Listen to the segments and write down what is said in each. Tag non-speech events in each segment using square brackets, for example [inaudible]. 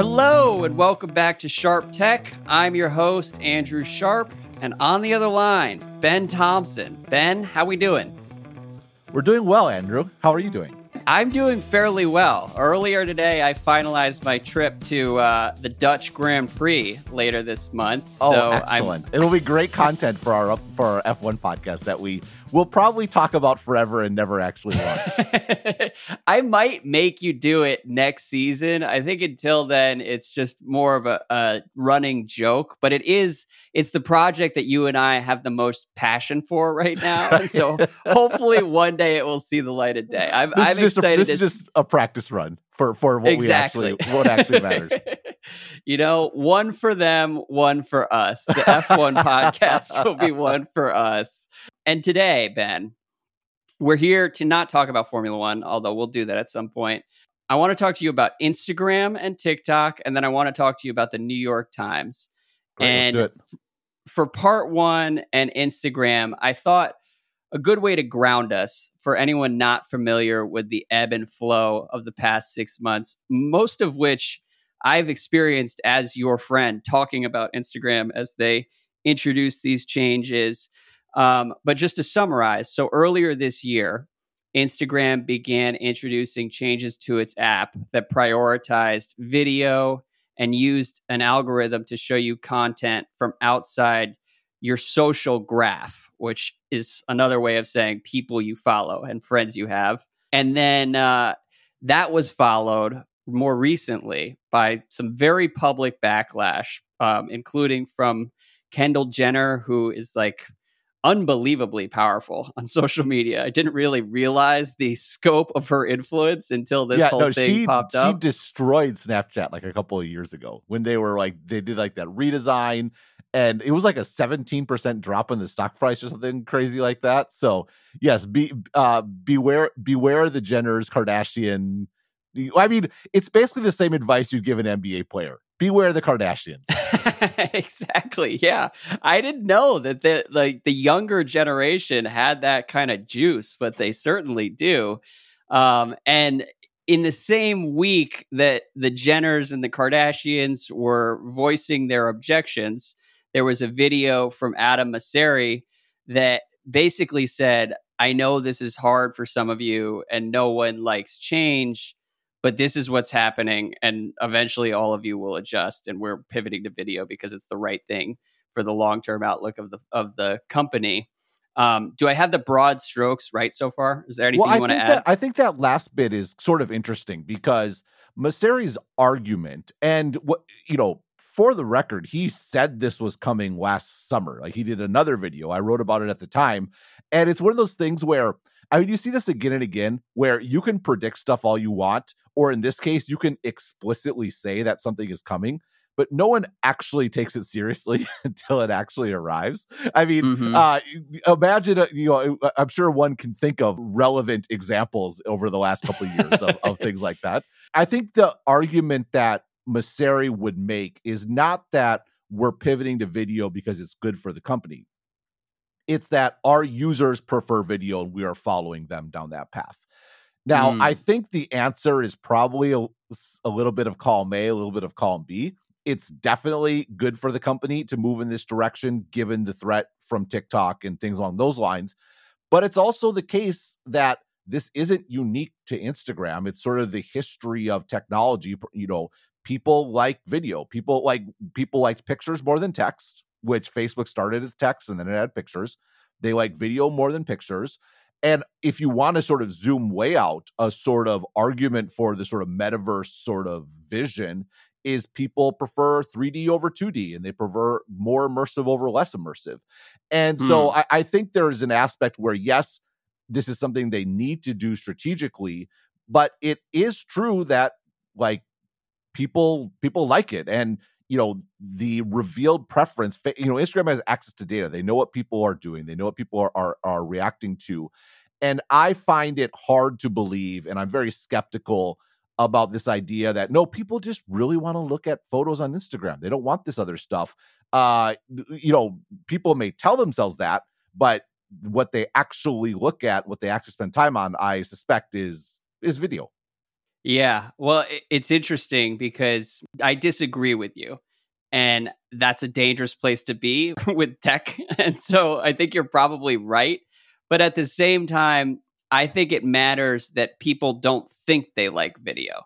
Hello and welcome back to Sharp Tech. I'm your host Andrew Sharp, and on the other line, Ben Thompson. Ben, how we doing? We're doing well, Andrew. How are you doing? I'm doing fairly well. Earlier today, I finalized my trip to uh, the Dutch Grand Prix later this month. Oh, so excellent! It'll be great content for our for our F1 podcast that we will probably talk about forever and never actually watch. [laughs] I might make you do it next season. I think until then, it's just more of a, a running joke. But it is it's the project that you and I have the most passion for right now. And so [laughs] hopefully one day it will see the light of day. I'm, I'm excited. A, this is just a practice run for for what exactly. we actually what actually matters. [laughs] you know, one for them, one for us. The F1 podcast will be one for us. And today, Ben, we're here to not talk about Formula One, although we'll do that at some point. I want to talk to you about Instagram and TikTok, and then I want to talk to you about the New York Times. Great, and for part one and Instagram, I thought a good way to ground us for anyone not familiar with the ebb and flow of the past six months, most of which I've experienced as your friend talking about Instagram as they introduce these changes. Um, but just to summarize, so earlier this year, Instagram began introducing changes to its app that prioritized video and used an algorithm to show you content from outside your social graph, which is another way of saying people you follow and friends you have. And then uh, that was followed more recently by some very public backlash, um, including from Kendall Jenner, who is like unbelievably powerful on social media. I didn't really realize the scope of her influence until this yeah, whole no, thing she, popped up. She destroyed Snapchat like a couple of years ago when they were like they did like that redesign and it was like a 17% drop in the stock price or something crazy like that. So, yes, be uh beware beware the Jenners Kardashian I mean, it's basically the same advice you'd give an NBA player. Beware the Kardashians. [laughs] exactly. Yeah. I didn't know that the like the younger generation had that kind of juice, but they certainly do. Um, and in the same week that the Jenners and the Kardashians were voicing their objections, there was a video from Adam Mosseri that basically said, I know this is hard for some of you and no one likes change but this is what's happening and eventually all of you will adjust and we're pivoting to video because it's the right thing for the long-term outlook of the of the company um, do I have the broad strokes right so far? Is there anything well, you want to add? That, I think that last bit is sort of interesting because Mosseri's argument, and what you know, for the record, he said this was coming last summer. Like he did another video. I wrote about it at the time, and it's one of those things where I mean, you see this again and again where you can predict stuff all you want, or in this case, you can explicitly say that something is coming, but no one actually takes it seriously [laughs] until it actually arrives. I mean, mm-hmm. uh, imagine, uh, you know, I'm sure one can think of relevant examples over the last couple of years of, of things like that. I think the argument that Mosseri would make is not that we're pivoting to video because it's good for the company. It's that our users prefer video and we are following them down that path. Now, mm. I think the answer is probably a, a little bit of column A, a little bit of column B. It's definitely good for the company to move in this direction, given the threat from TikTok and things along those lines. But it's also the case that this isn't unique to Instagram. It's sort of the history of technology. You know, people like video. People like people like pictures more than text which Facebook started as text and then it had pictures. They like video more than pictures. And if you want to sort of zoom way out, a sort of argument for the sort of metaverse sort of vision is people prefer 3D over 2D and they prefer more immersive over less immersive. And mm. so hmm. I, I think there is an aspect where, yes, this is something they need to do strategically, but it is true that like people people like it and you know the revealed preference you know instagram has access to data. They know what people are doing. They know what people are, are are reacting to. And i find it hard to believe and i'm very skeptical about this idea that no people just really want to look at photos on instagram. They don't want this other stuff. Uh you know people may tell themselves that but what they actually look at what they actually spend time on i suspect is is video Yeah. Well, it's interesting because I disagree with you. And that's a dangerous place to be [laughs] with tech. [laughs] And so I think you're probably right. But at the same time, I think it matters that people don't think they like video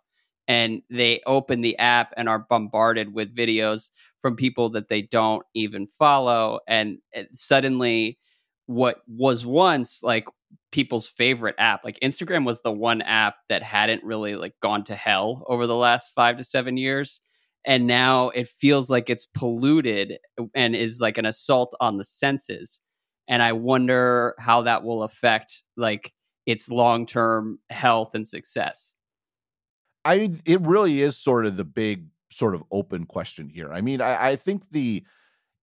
and they open the app and are bombarded with videos from people that they don't even follow. And eh, suddenly, what was once like people's favorite app. Like Instagram was the one app that hadn't really like gone to hell over the last 5 to 7 years and now it feels like it's polluted and is like an assault on the senses. And I wonder how that will affect like its long-term health and success. I it really is sort of the big sort of open question here. I mean, I, I think the,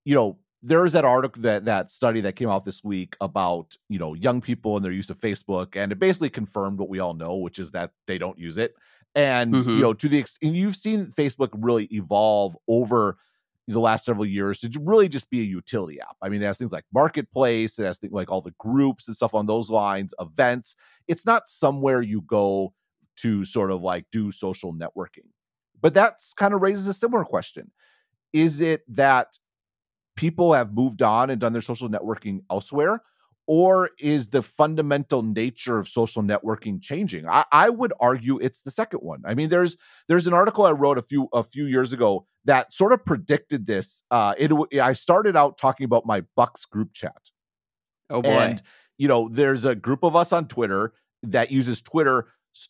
you know, there's that article that that study that came out this week about you know young people and their use of Facebook, and it basically confirmed what we all know, which is that they don't use it. And mm-hmm. you know, to the extent you've seen Facebook really evolve over the last several years to really just be a utility app. I mean, it has things like marketplace, it has things like all the groups and stuff on those lines, events. It's not somewhere you go to sort of like do social networking. But that's kind of raises a similar question. Is it that people have moved on and done their social networking elsewhere? Or is the fundamental nature of social networking changing? I, I would argue it's the second one. I mean, there's there's an article I wrote a few a few years ago that sort of predicted this. Uh, it I started out talking about my Bucks group chat. Oh boy! And you know, there's a group of us on Twitter that uses Twitter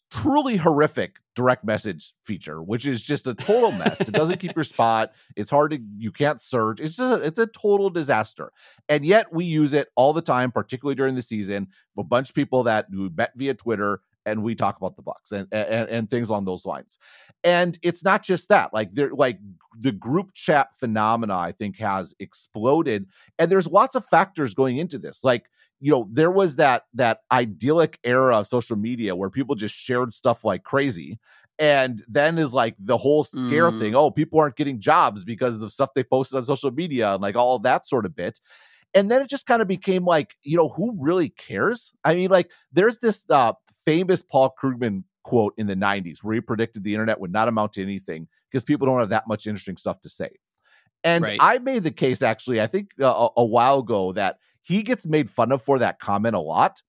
truly horrific direct message feature, which is just a total mess. it doesn't keep your spot. It's hard to you can't search. It's just a, it's a total disaster. And yet we use it all the time, particularly during the season. A bunch of people that we met via Twitter and we talk about the Bucks and, and and things along those lines. And it's not just that. Like there like the group chat phenomena I think has exploded and there's lots of factors going into this. Like you know there was that that idyllic era of social media where people just shared stuff like crazy and then is like the whole scare mm. thing oh people aren't getting jobs because of the stuff they posted on social media and like all that sort of bit and then it just kind of became like you know who really cares i mean like there's this uh famous paul krugman quote in the 90s where he predicted the internet would not amount to anything because people don't have that much interesting stuff to say and right. i made the case actually i think uh, a, a while ago that he gets made fun of for that comment a lot,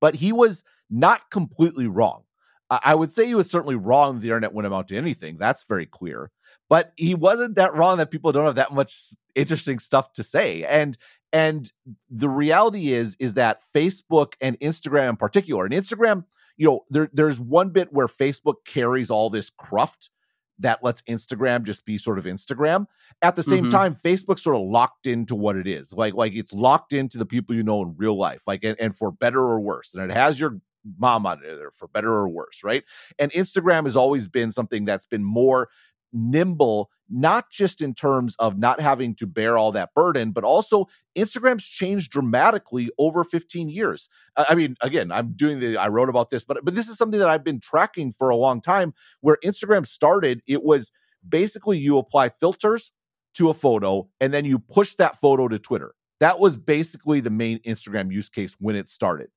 but he was not completely wrong. I would say he was certainly wrong. The internet wouldn't amount to anything. That's very clear. But he wasn't that wrong that people don't have that much interesting stuff to say. And and the reality is is that Facebook and Instagram in particular, and Instagram, you know, there, there's one bit where Facebook carries all this cruft that lets Instagram just be sort of Instagram. At the same mm-hmm. time, Facebook's sort of locked into what it is. Like like it's locked into the people you know in real life. Like and, and for better or worse. And it has your mom on it for better or worse, right? And Instagram has always been something that's been more nimble, not just in terms of not having to bear all that burden, but also Instagram's changed dramatically over 15 years. I mean, again, I'm doing the, I wrote about this, but, but this is something that I've been tracking for a long time where Instagram started. It was basically you apply filters to a photo and then you push that photo to Twitter. That was basically the main Instagram use case when it started.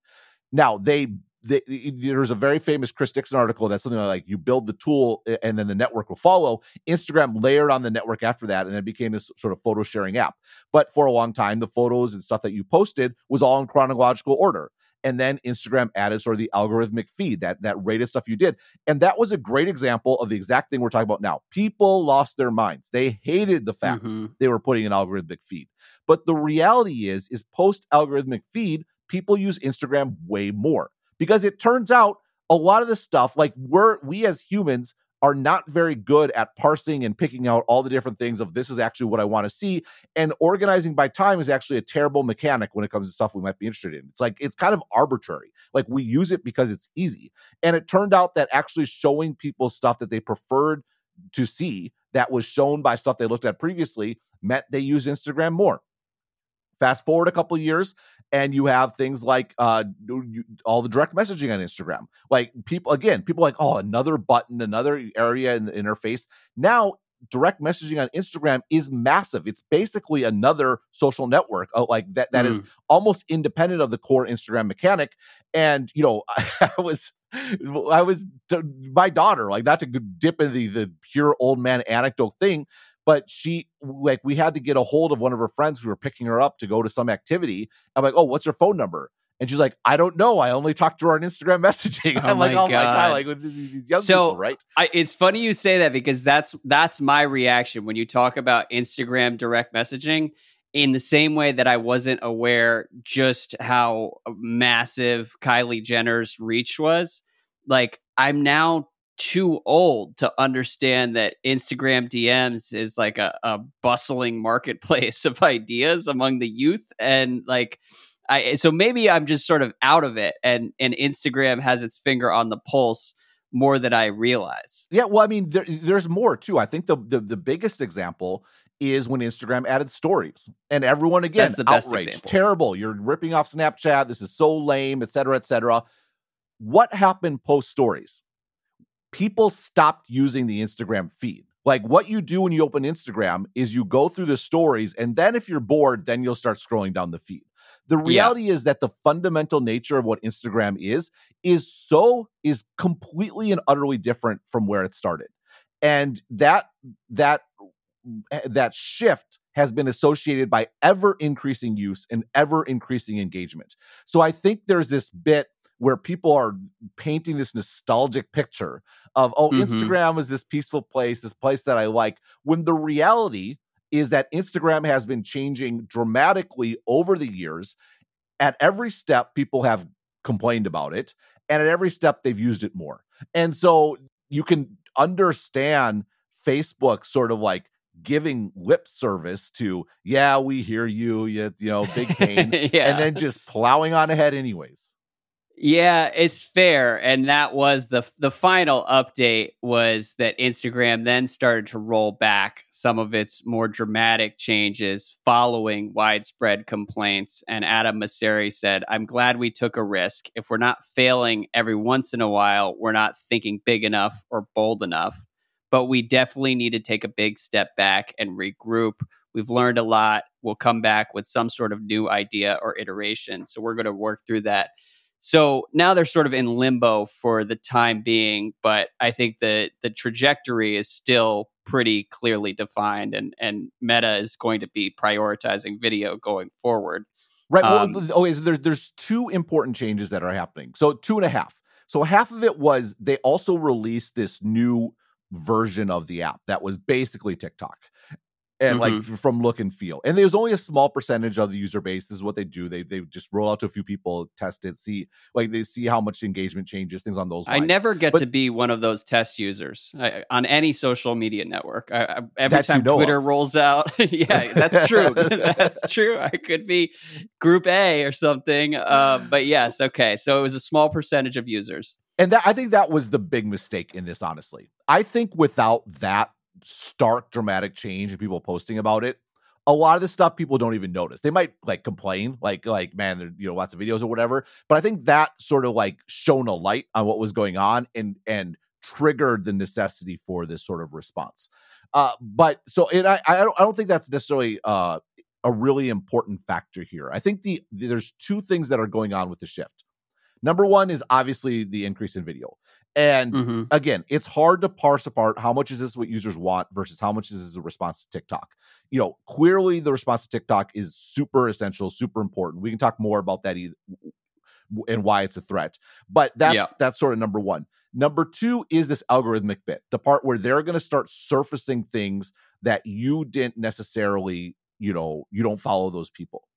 Now they the, there's a very famous Chris Dixon article that's something like you build the tool and then the network will follow. Instagram layered on the network after that, and it became this sort of photo sharing app. But for a long time, the photos and stuff that you posted was all in chronological order. And then Instagram added sort of the algorithmic feed, that that rated stuff you did. And that was a great example of the exact thing we're talking about now. People lost their minds. They hated the fact mm-hmm. they were putting an algorithmic feed. But the reality is, is post algorithmic feed, people use Instagram way more because it turns out a lot of the stuff, like we're we as humans are not very good at parsing and picking out all the different things of this is actually what I want to see. And organizing by time is actually a terrible mechanic when it comes to stuff we might be interested in. It's like it's kind of arbitrary. Like we use it because it's easy. And it turned out that actually showing people stuff that they preferred to see that was shown by stuff they looked at previously meant they use Instagram more. Fast forward a couple years, and you have things like uh, you, all the direct messaging on Instagram. Like people, again, people like, oh, another button, another area in the interface. Now direct messaging on Instagram is massive. It's basically another social network uh, like that that mm. is almost independent of the core Instagram mechanic. And you know, [laughs] I was I was my daughter, like not to dip into the, the pure old man anecdote thing, but she like we had to get a hold of one of her friends who were picking her up to go to some activity. I'm like, oh, what's her phone number? And she's like, I don't know. I only talked to her on Instagram [laughs] messaging. Oh I'm like, oh God. my God, like these young so, people, right? I, it's funny you say that because that's that's my reaction when you talk about Instagram direct messaging in the same way that I wasn't aware just how uh, massive Kylie Jenner's reach was. Like, I'm now too old to understand that Instagram DMs is like a, a bustling marketplace [laughs] of ideas among the youth. And like, I, eh, so maybe I'm just sort of out of it, and and Instagram has its finger on the pulse more than I realize. Yeah, well, I mean, there, there's more too. I think the, the the biggest example is when Instagram added stories, and everyone again outraged, terrible. You're ripping off Snapchat. This is so lame, et cetera, et cetera. What happened post stories? People stopped using the Instagram feed. Like what you do when you open Instagram is you go through the stories, and then if you're bored, then you'll start scrolling down the feed. The reality yeah. is that the fundamental nature of what Instagram is is so is completely and utterly different from where it started. And that that eh, that shift has been associated by ever increasing use and ever increasing engagement. So I think there's this bit where people are painting this nostalgic picture of oh mm-hmm. Instagram is this peaceful place, this place that I like when the reality is that Instagram has been changing dramatically over the years. At every step, people have complained about it, and at every step, they've used it more. And so you can understand Facebook sort of like giving lip service to, yeah, we hear you, you, you know, big pain, [laughs] yeah. and then just plowing on ahead, anyways. Yeah, it's fair, and that was the the final update was that Instagram then started to roll back some of its more dramatic changes following widespread complaints. And Adam Mosseri said, "I'm glad we took a risk. If we're not failing every once in a while, we're not thinking big enough or bold enough. But we definitely need to take a big step back and regroup." We've learned a lot. We'll come back with some sort of new idea or iteration. So we're going to work through that so now they're sort of in limbo for the time being, but I think the the trajectory is still pretty clearly defined, and and Meta is going to be prioritizing video going forward. Right. Um, well, okay. So there's there's two important changes that are happening. So two and a half. So half of it was they also released this new version of the app that was basically TikTok and mm-hmm. like from look and feel. And there's only a small percentage of the user base. This is what they do. They they just roll out to a few people, test it, see like they see how much engagement changes, things on those. Lines. I never get but, to be one of those test users I, on any social media network. I, I, every time you know Twitter of. rolls out, [laughs] yeah, that's true. [laughs] that's true. I could be Group A or something. Uh, but yes, okay. So it was a small percentage of users. And that, I think that was the big mistake in this, honestly. I think without that stark dramatic change and people posting about it a lot of the stuff people don't even notice. They might like complain like like man there you know lots of videos or whatever but i think that sort of like shone a light on what was going on and and triggered the necessity for this sort of response. Uh but so and i i don't, I don't think that's necessarily uh a really important factor here. I think the, the there's two things that are going on with the shift. Number one is obviously the increase in video and mm-hmm. again, it's hard to parse apart how much is this what users want versus how much is this a response to TikTok. You know, clearly the response to TikTok is super essential, super important. We can talk more about that and why it's a threat. But that's yeah. that's sort of number 1. Number 2 is this algorithmic bit, the part where they're going to start surfacing things that you didn't necessarily, you know, you don't follow those people.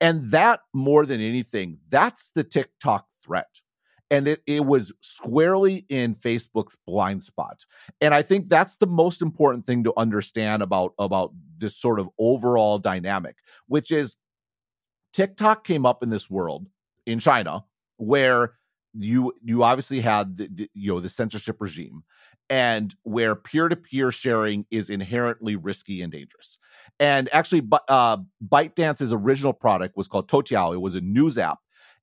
And that more than anything, that's the TikTok threat and it, it was squarely in facebook's blind spot and i think that's the most important thing to understand about about this sort of overall dynamic which is tiktok came up in this world in china where you you obviously had the, the, you know the censorship regime and where peer-to-peer sharing is inherently risky and dangerous and actually uh, ByteDance's original product was called Toutiao. It was a news app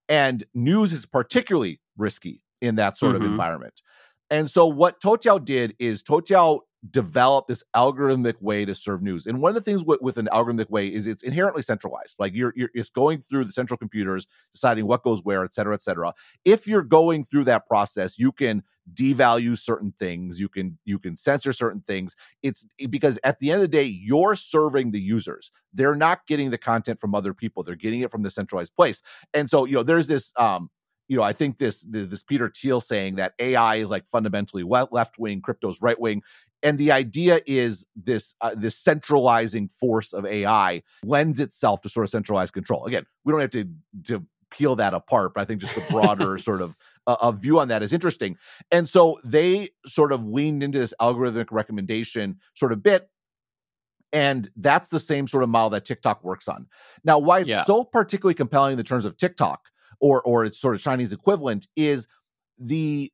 and news is particularly risky in that sort mm-hmm. of environment. And so what Toutiao did is Toutiao develop this algorithmic way to serve news. And one of the things with, with an algorithmic way is it's inherently centralized. Like you're, you're it's going through the central computers, deciding what goes where, et cetera, et cetera. If you're going through that process, you can devalue certain things you can you can censor certain things it's because at the end of the day you're serving the users they're not getting the content from other people they're getting it from the centralized place and so you know there's this um you know, I think this this Peter Thiel saying that AI is like fundamentally left wing, crypto's right wing, and the idea is this uh, this centralizing force of AI lends itself to sort of centralized control. Again, we don't have to to peel that apart, but I think just the broader [laughs] sort of uh, a view on that is interesting. And so they sort of leaned into this algorithmic recommendation sort of bit and that's the same sort of model that TikTok works on. Now, why it's yeah. so particularly compelling in the terms of TikTok or or its sort of Chinese equivalent is the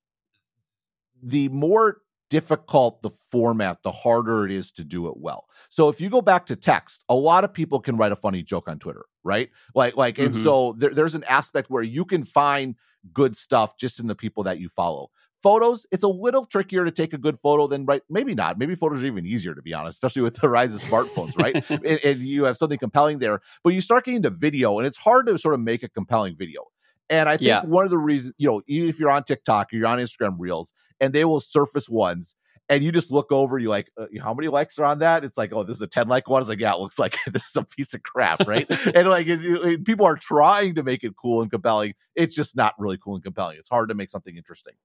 the more difficult the format, the harder it is to do it well. So if you go back to text, a lot of people can write a funny joke on Twitter, right? Like like mm-hmm. and so there, there's an aspect where you can find good stuff just in the people that you follow. Photos, it's a little trickier to take a good photo than right. Maybe not. Maybe photos are even easier to be honest, especially with the rise of smartphones, right? [laughs] and, and you have something compelling there. But you start getting to video, and it's hard to sort of make a compelling video. And I think yeah. one of the reasons, you know, even if you're on TikTok or you're on Instagram Reels, and they will surface ones, and you just look over, you like, uh, how many likes are on that? It's like, oh, this is a 10 like one. It's like, yeah, it looks like [laughs] this is a piece of crap, right? [laughs] and like, it, it, people are trying to make it cool and compelling. It's just not really cool and compelling. It's hard to make something interesting.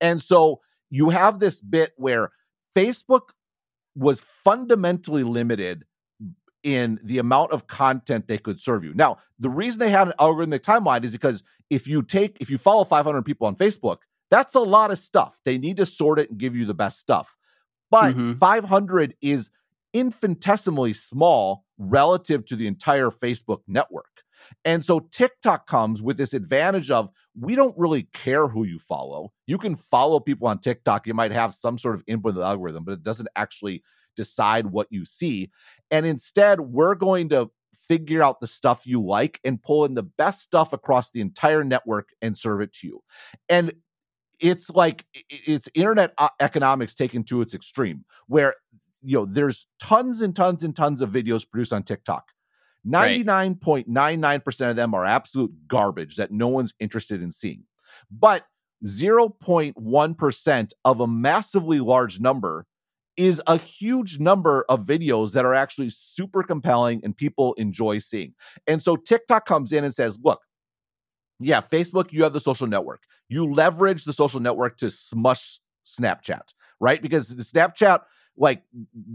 And so you have this bit where Facebook was fundamentally limited in the amount of content they could serve you. Now, the reason they had an algorithmic timeline is because if you take if you follow 500 people on Facebook, that's a lot of stuff. They need to sort it and give you the best stuff. But mm-hmm. 500 is infinitesimally small relative to the entire Facebook network. And so TikTok comes with this advantage of we don't really care who you follow. You can follow people on TikTok. You might have some sort of input in the algorithm, but it doesn't actually decide what you see. And instead, we're going to figure out the stuff you like and pull in the best stuff across the entire network and serve it to you. And it's like it's internet uh, economics taken to its extreme where you know there's tons and tons and tons of videos produced on TikTok. 99.99% of them are absolute garbage that no one's interested in seeing. But 0.1% of a massively large number is a huge number of videos that are actually super compelling and people enjoy seeing. And so TikTok comes in and says, look, yeah, Facebook, you have the social network. You leverage the social network to smush Snapchat, right? Because Snapchat like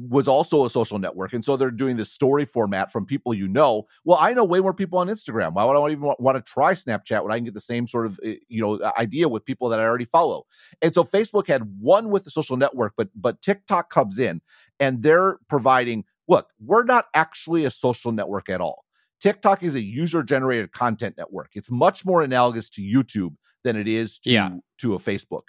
was also a social network and so they're doing this story format from people you know well i know way more people on instagram why would i even want, want to try snapchat when i can get the same sort of eh, you know idea with people that i already follow and so facebook had one with the social network but but tiktok comes in and they're providing look we're not actually a social network at all TikTok is a user generated content network. It's much more analogous to YouTube than it is to, yeah. to a Facebook.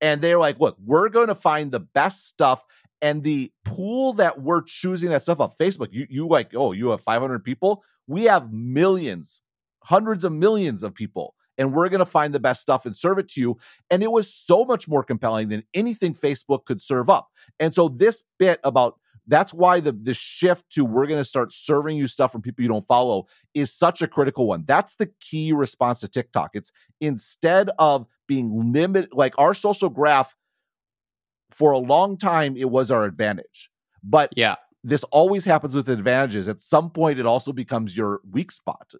And they're like, look, we're going to find the best stuff. And the pool that we're choosing that stuff on Facebook, you, you like, oh, you have 500 people. We have millions, hundreds of millions of people. And we're going to find the best stuff and serve it to you. And it was so much more compelling than anything Facebook could serve up. And so, this bit about that's why the the shift to we're going to start serving you stuff from people you don't follow is such a critical one. That's the key response to TikTok. It's instead of being limited like our social graph for a long time it was our advantage. But yeah, this always happens with advantages. At some point, it also becomes your weak spot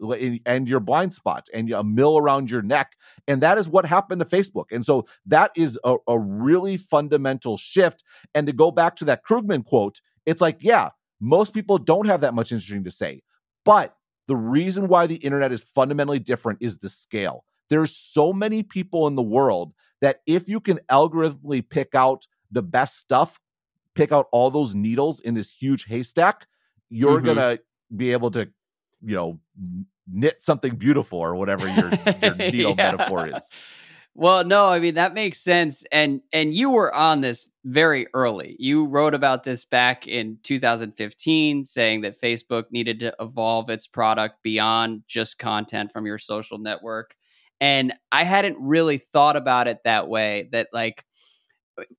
and your blind spot and a mill around your neck. And that is what happened to Facebook. And so that is a, a really fundamental shift. And to go back to that Krugman quote, it's like, yeah, most people don't have that much interesting to say. But the reason why the internet is fundamentally different is the scale. There's so many people in the world that if you can algorithmically pick out the best stuff, pick out all those needles in this huge haystack, you're mm-hmm. gonna be able to, you know, knit something beautiful or whatever your, your [laughs] needle yeah. metaphor is. Well, no, I mean that makes sense and and you were on this very early. You wrote about this back in 2015 saying that Facebook needed to evolve its product beyond just content from your social network. And I hadn't really thought about it that way that like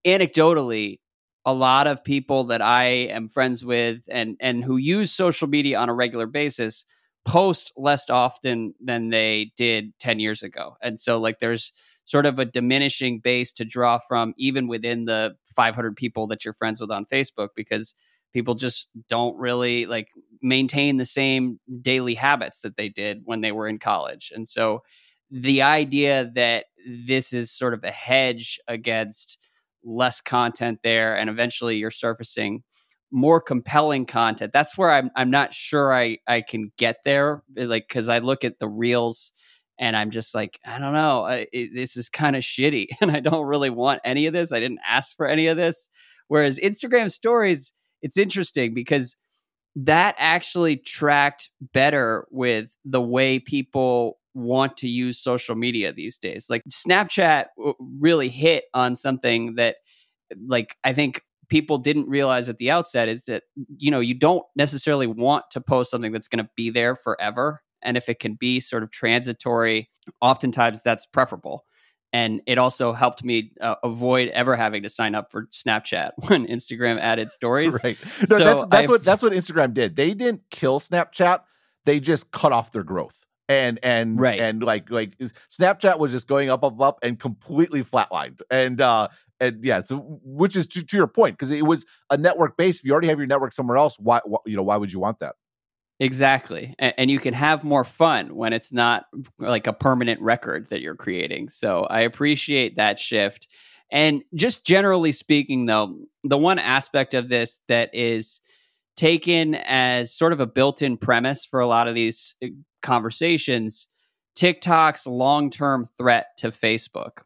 anecdotally a lot of people that I am friends with and and who use social media on a regular basis post less often than they did 10 years ago. And so like there's sort of a diminishing base to draw from even within the 500 people that you're friends with on Facebook because people just don't really like maintain the same daily habits that they did when they were in college. And so the idea that this is sort of a hedge against less content there and eventually you're surfacing more compelling content. That's where i'm i'm not sure i i can get there eh, like cuz i look at the reels and i'm just like i don't know I, it, this is kind of shitty [laughs] and i don't really want any of this i didn't ask for any of this. Whereas instagram stories it's interesting because that actually tracked better with the way people want to use social media these days. Like Snapchat really hit on something that like I think people didn't realize at the outset is that you know, you don't necessarily want to post something that's going to be there forever and if it can be sort of transitory, oftentimes that's preferable. And it also helped me uh, avoid ever having to sign up for Snapchat [laughs] when Instagram added stories. Right. No, so that's, that's what that's what Instagram did. They didn't kill Snapchat. They just cut off their growth and and right. and like like Snapchat was just going up up up and completely flatlined and uh and yeah so which is to, to your point because it was a network base if you already have your network somewhere else why, why you know why would you want that exactly and, and, you can have more fun when it's not like a permanent record that you're creating so i appreciate that shift and just generally speaking though the one aspect of this that is taken as sort of a built-in premise for a lot of these uh, conversations TikTok's long-term threat to Facebook.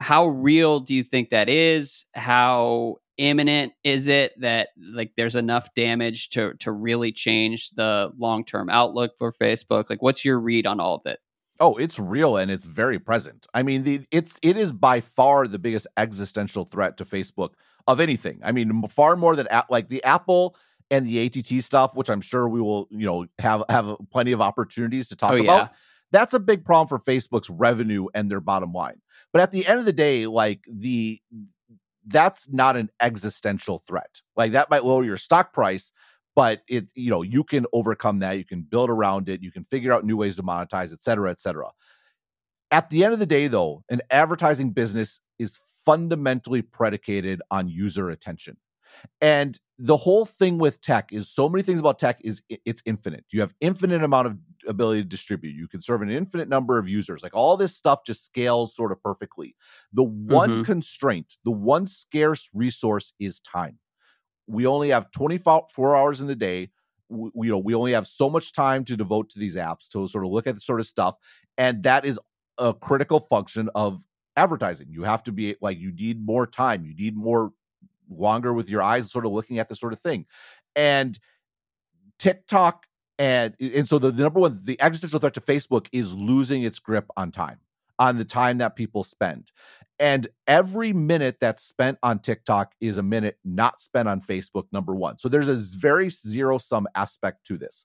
How real do you think that is? How imminent is it that like there's enough damage to to really change the long-term outlook for Facebook? Like what's your read on all of it? Oh, it's real and it's very present. I mean, the it's it is by far the biggest existential threat to Facebook of anything. I mean, far more than like the Apple and the ATT stuff, which I'm sure we will, you know, have have plenty of opportunities to talk oh, about. Yeah. That's a big problem for Facebook's revenue and their bottom line. But at the end of the day, like the that's not an existential threat. Like that might lower your stock price, but it you know you can overcome that. You can build around it. You can figure out new ways to monetize, et cetera, et cetera. At the end of the day, though, an advertising business is fundamentally predicated on user attention. And the whole thing with tech is so many things about tech is it's infinite. You have infinite amount of ability to distribute. You can serve an infinite number of users. Like all this stuff just scales sort of perfectly. The one mm-hmm. constraint, the one scarce resource is time. We only have 24 hours in the day. We, you know, we only have so much time to devote to these apps to sort of look at the sort of stuff. And that is a critical function of advertising. You have to be like, you need more time. You need more longer with your eyes sort of looking at the sort of thing. And TikTok and and so the, the number one the existential threat to Facebook is losing its grip on time, on the time that people spend. And every minute that's spent on TikTok is a minute not spent on Facebook, number one. So there's a very zero sum aspect to this.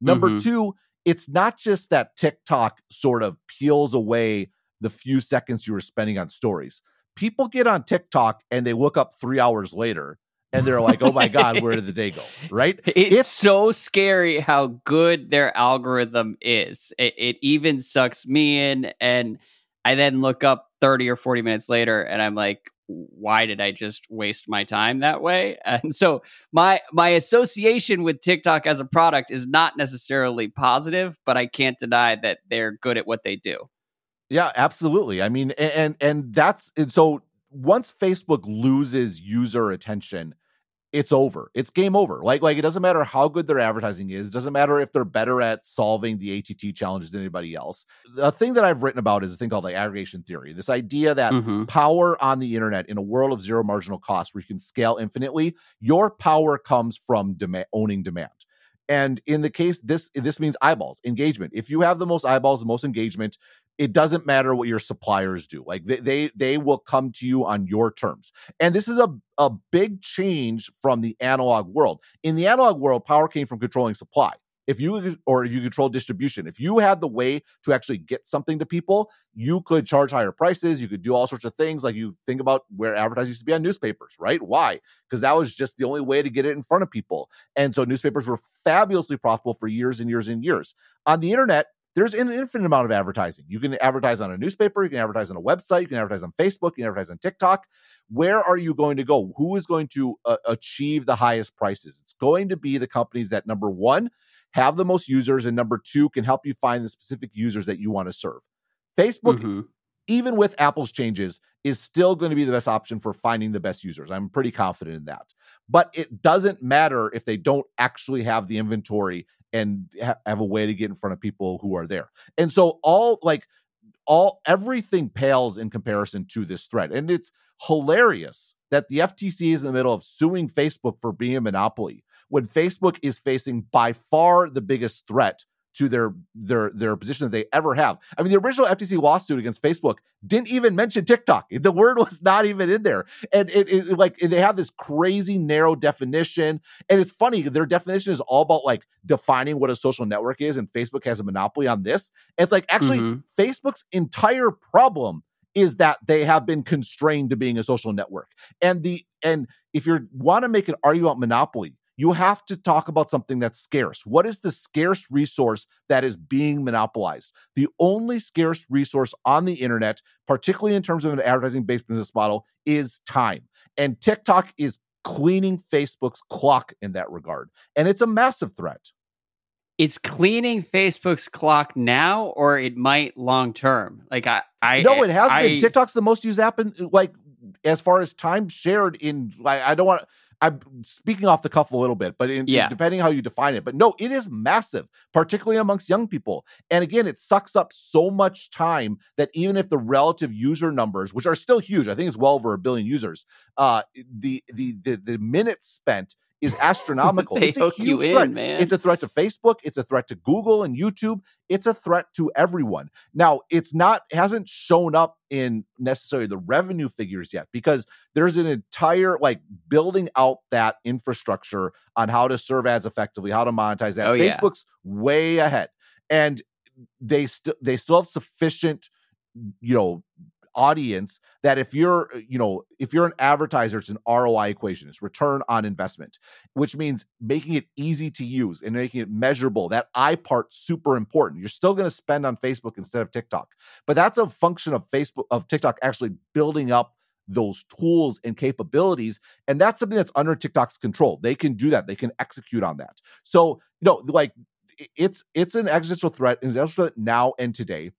Number mm-hmm. two, it's not just that TikTok sort of peels away the few seconds you were spending on stories people get on TikTok and they look up three hours later and they're like, oh my God, where did the day go? [laughs] Right? It's so scary how good their algorithm is. It, it, even sucks me in. And I then look up 30 or 40 minutes later and I'm like, why did I just waste my time that way? [laughs] And so my my association with TikTok as a product is not necessarily positive, but I can't deny that they're good at what they do. Yeah, absolutely. I mean, and and that's and so once Facebook loses user attention, it's over. It's game over. Like like it doesn't matter how good their advertising is. It doesn't matter if they're better at solving the ATT challenges than anybody else. The thing that I've written about is a thing called the aggregation theory. This idea that mm-hmm. power on the internet in a world of zero marginal cost where you can scale infinitely, your power comes from demand, owning demand. And in the case this this means eyeballs, engagement. If you have the most eyeballs, the most engagement, it doesn't matter what your suppliers do. Like they they, they will come to you on your terms. And this is a, a big change from the analog world. In the analog world, power came from controlling supply. if you or you control distribution if you had the way to actually get something to people you could charge higher prices you could do all sorts of things like you think about where advertising used to be on newspapers right why because that was just the only way to get it in front of people and so newspapers were fabulously profitable for years and years and years on the internet there's an infinite amount of advertising. You can advertise on a newspaper, you can advertise on a website, you can advertise on Facebook, you can advertise on TikTok. Where are you going to go? Who is going to uh, achieve the highest prices? It's going to be the companies that number one have the most users, and number two, can help you find the specific users that you want to serve. Facebook, mm-hmm. even with Apple's changes, is still going to be the best option for finding the best users. I'm pretty confident in that. But it doesn't matter if they don't actually have the inventory and ha- have a way to get in front of people who are there. And so, all like, all everything pales in comparison to this threat. And it's hilarious that the FTC is in the middle of suing Facebook for being a monopoly when Facebook is facing by far the biggest threat to their their their position that they ever have. I mean, the original FTC lawsuit against Facebook didn't even mention TikTok. [laughs] The word was not even in there, and it, it like they have this crazy narrow definition. And it's funny, their definition is all about like defining what a social network is, and Facebook has a monopoly on this. And it's like actually mm-hmm. Facebook's entire problem is that they have been constrained to being a social network, and the and if you want to make an argument about monopoly you have to talk about something that's scarce. What is the scarce resource that is being monopolized? The only scarce resource on the internet, particularly in terms of an advertising based business model, is time. And TikTok is cleaning Facebook's clock in that regard. And it's a massive threat. It's cleaning Facebook's clock now, or it might long term. Like I, I no, it has I, been. TikTok's the most used app in like as far as time shared in. I, I don't want I'm speaking off the cuff a little bit, but in, yeah. depending how you define it. But no, it is massive, particularly amongst young people. And again, it sucks up so much time that even if the relative user numbers, which are still huge, I think it's well over a billion users, uh, the the the, the minutes spent is astronomical. it's a huge threat. In, man. It's a threat to Facebook. It's a threat to Google and YouTube. It's a threat to everyone. Now, it's not hasn't shown up in necessarily the revenue figures yet because there's an entire like building out that infrastructure on how to serve ads effectively, how to monetize that. Oh, Facebook's yeah. way ahead, and they still they still have sufficient you know audience that if you're uh, you know if you're an advertiser it's an roi equation it's return on investment which means making it easy to use and making it measurable. That i part super important. You're still going to spend on facebook instead of tiktok but that's a function of facebook of tiktok actually building up those tools and capabilities and that's something that's under tiktok's control. They can do that. They can execute on that. So you know like it's it's an existential threat an existential threat now and today.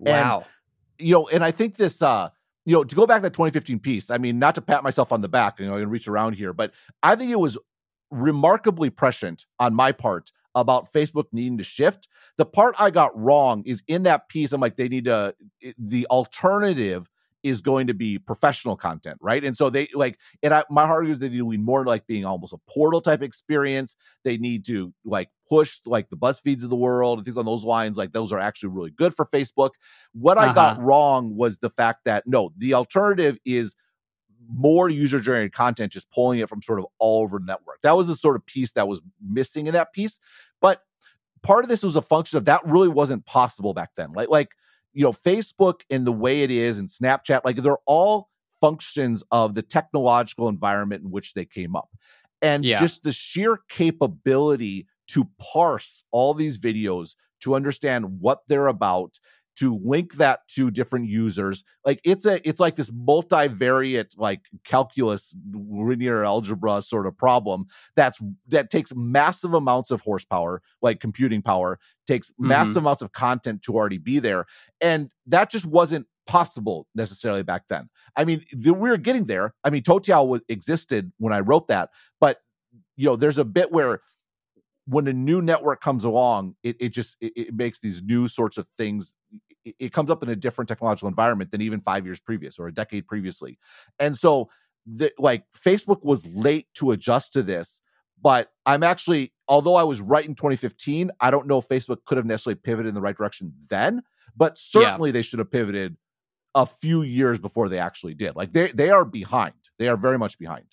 Wow. and you know, and I think this, uh, you know, to go back to that 2015 piece, I mean, not to pat myself on the back, you know, can reach around here, but I think it was remarkably prescient on my part about Facebook needing to shift. The part I got wrong is in that piece, I'm like, they need to, the alternative is going to be professional content, right? And so they like, and I, my heart is they need to be more like being almost a portal type experience. They need to like push like the BuzzFeeds of the world and things on those lines. Like those are actually really good for Facebook. What uh-huh. I got uh-huh. wrong was the fact that no, the alternative is more user generated content, just pulling it from sort of all over the network. That was the sort of piece that was missing in that piece. But part of this was a function of that really wasn't possible back then. Like, like you know, Facebook and the way it is and Snapchat, like they're all functions of the technological environment in which they came up. And yeah. just the sheer capability to parse all these videos to understand what they're about to link that to different users. Like it's a it's like this multivariate like calculus linear algebra sort of problem that's that takes massive amounts of horsepower like computing power takes mm-hmm. massive amounts of content to already be there. And that just wasn't possible necessarily back then. I mean we were getting there. I mean toutiao existed when i wrote that but you know there's a bit where when a new network comes along, it, it just it, it makes these new sorts of things. It, it, comes up in a different technological environment than even five years previous or a decade previously, and so the, like Facebook was late to adjust to this. But I'm actually, although I was right in 2015, I don't know if Facebook could have necessarily pivoted in the right direction then. But certainly, yeah. they should have pivoted a few years before they actually did. Like they they are behind. They are very much behind.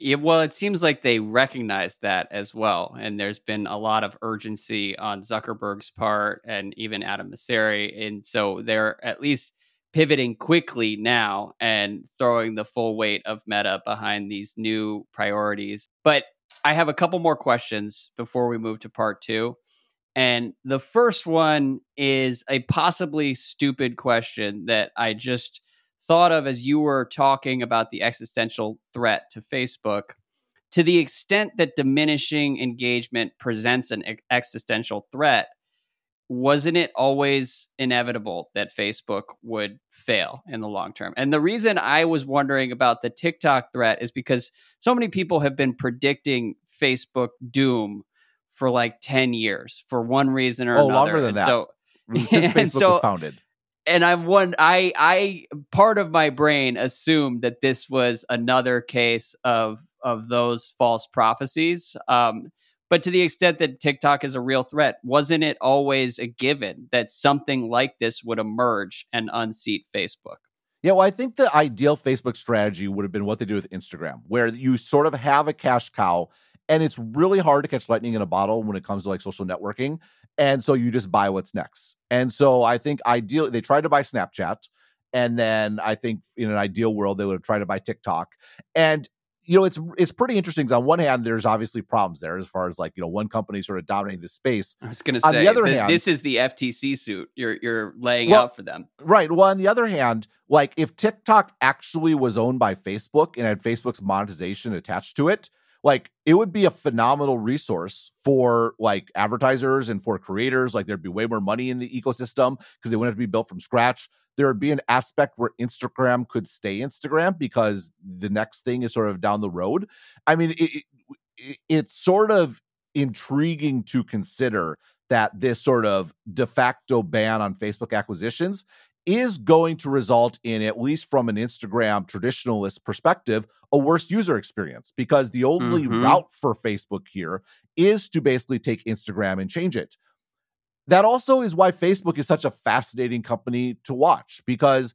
Yeah, well, it seems like they recognize that as well. And there's been a lot of urgency on Zuckerberg's part and even Adam Mosseri. And so they're at least pivoting quickly now and throwing the full weight of Meta behind these new priorities. But I have a couple more questions before we move to part two. And the first one is a possibly stupid question that I just thought of as you were talking about the existential threat to Facebook. To the extent that diminishing engagement presents an existential threat, wasn't it always inevitable that Facebook would fail in the long term? And the reason I was wondering about the TikTok threat is because so many people have been predicting Facebook doom for like 10 years for one reason or oh, another. longer than and that. So, mm, Since [laughs] Facebook so, was founded and I'm one I I part of my brain assumed that this was another case of of those false prophecies. Um, but to the extent that TikTok is a real threat, wasn't it always a given that something like this would emerge and unseat Facebook? Yeah, well, I think the ideal Facebook strategy would have been what they do with Instagram, where you sort of have a cash cow and it's really hard to catch lightning in a bottle when it comes to like social networking and so you just buy what's next. And so i think ideally they tried to buy snapchat and then i think in an ideal world they would have tried to buy tiktok. And you know it's it's pretty interesting on one hand there's obviously problems there as far as like you know one company sort of dominating the space. I was going to say on the other th- hand this is the ftc suit you're you're laying well, out for them. right. Well on the other hand like if tiktok actually was owned by facebook and had facebook's monetization attached to it like it would be a phenomenal resource for like advertisers and for creators like there'd be way more money in the ecosystem because they wouldn't have to be built from scratch. There would be an aspect where instagram could stay instagram because the next thing is sort of down the road. I mean it, it, it's sort of intriguing to consider that this sort of de facto ban on facebook acquisitions is going to result in, at least from an Instagram traditionalist perspective, a worse user experience because the only mm-hmm. route for Facebook here is to basically take Instagram and change it. That also is why Facebook is such a fascinating company to watch because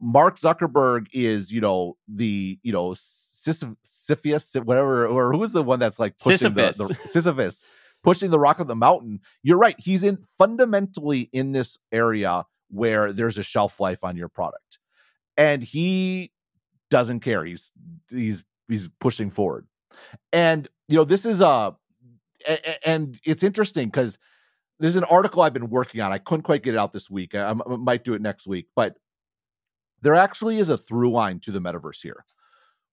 Mark Zuckerberg is, you know, the, you know, Sisyphus, whatever, or who is the one that's like pushing Sisyphus. the, the [laughs] Sisyphus, pushing the rock of the mountain. You're right. He's in fundamentally in this area where there's a shelf life on your product. And he doesn't care. He's he's he's pushing forward. And you know, this is uh, a and it's interesting because there's an article I've been working on. I couldn't quite get it out this week. I, I might do it next week, but there actually is a through line to the metaverse here,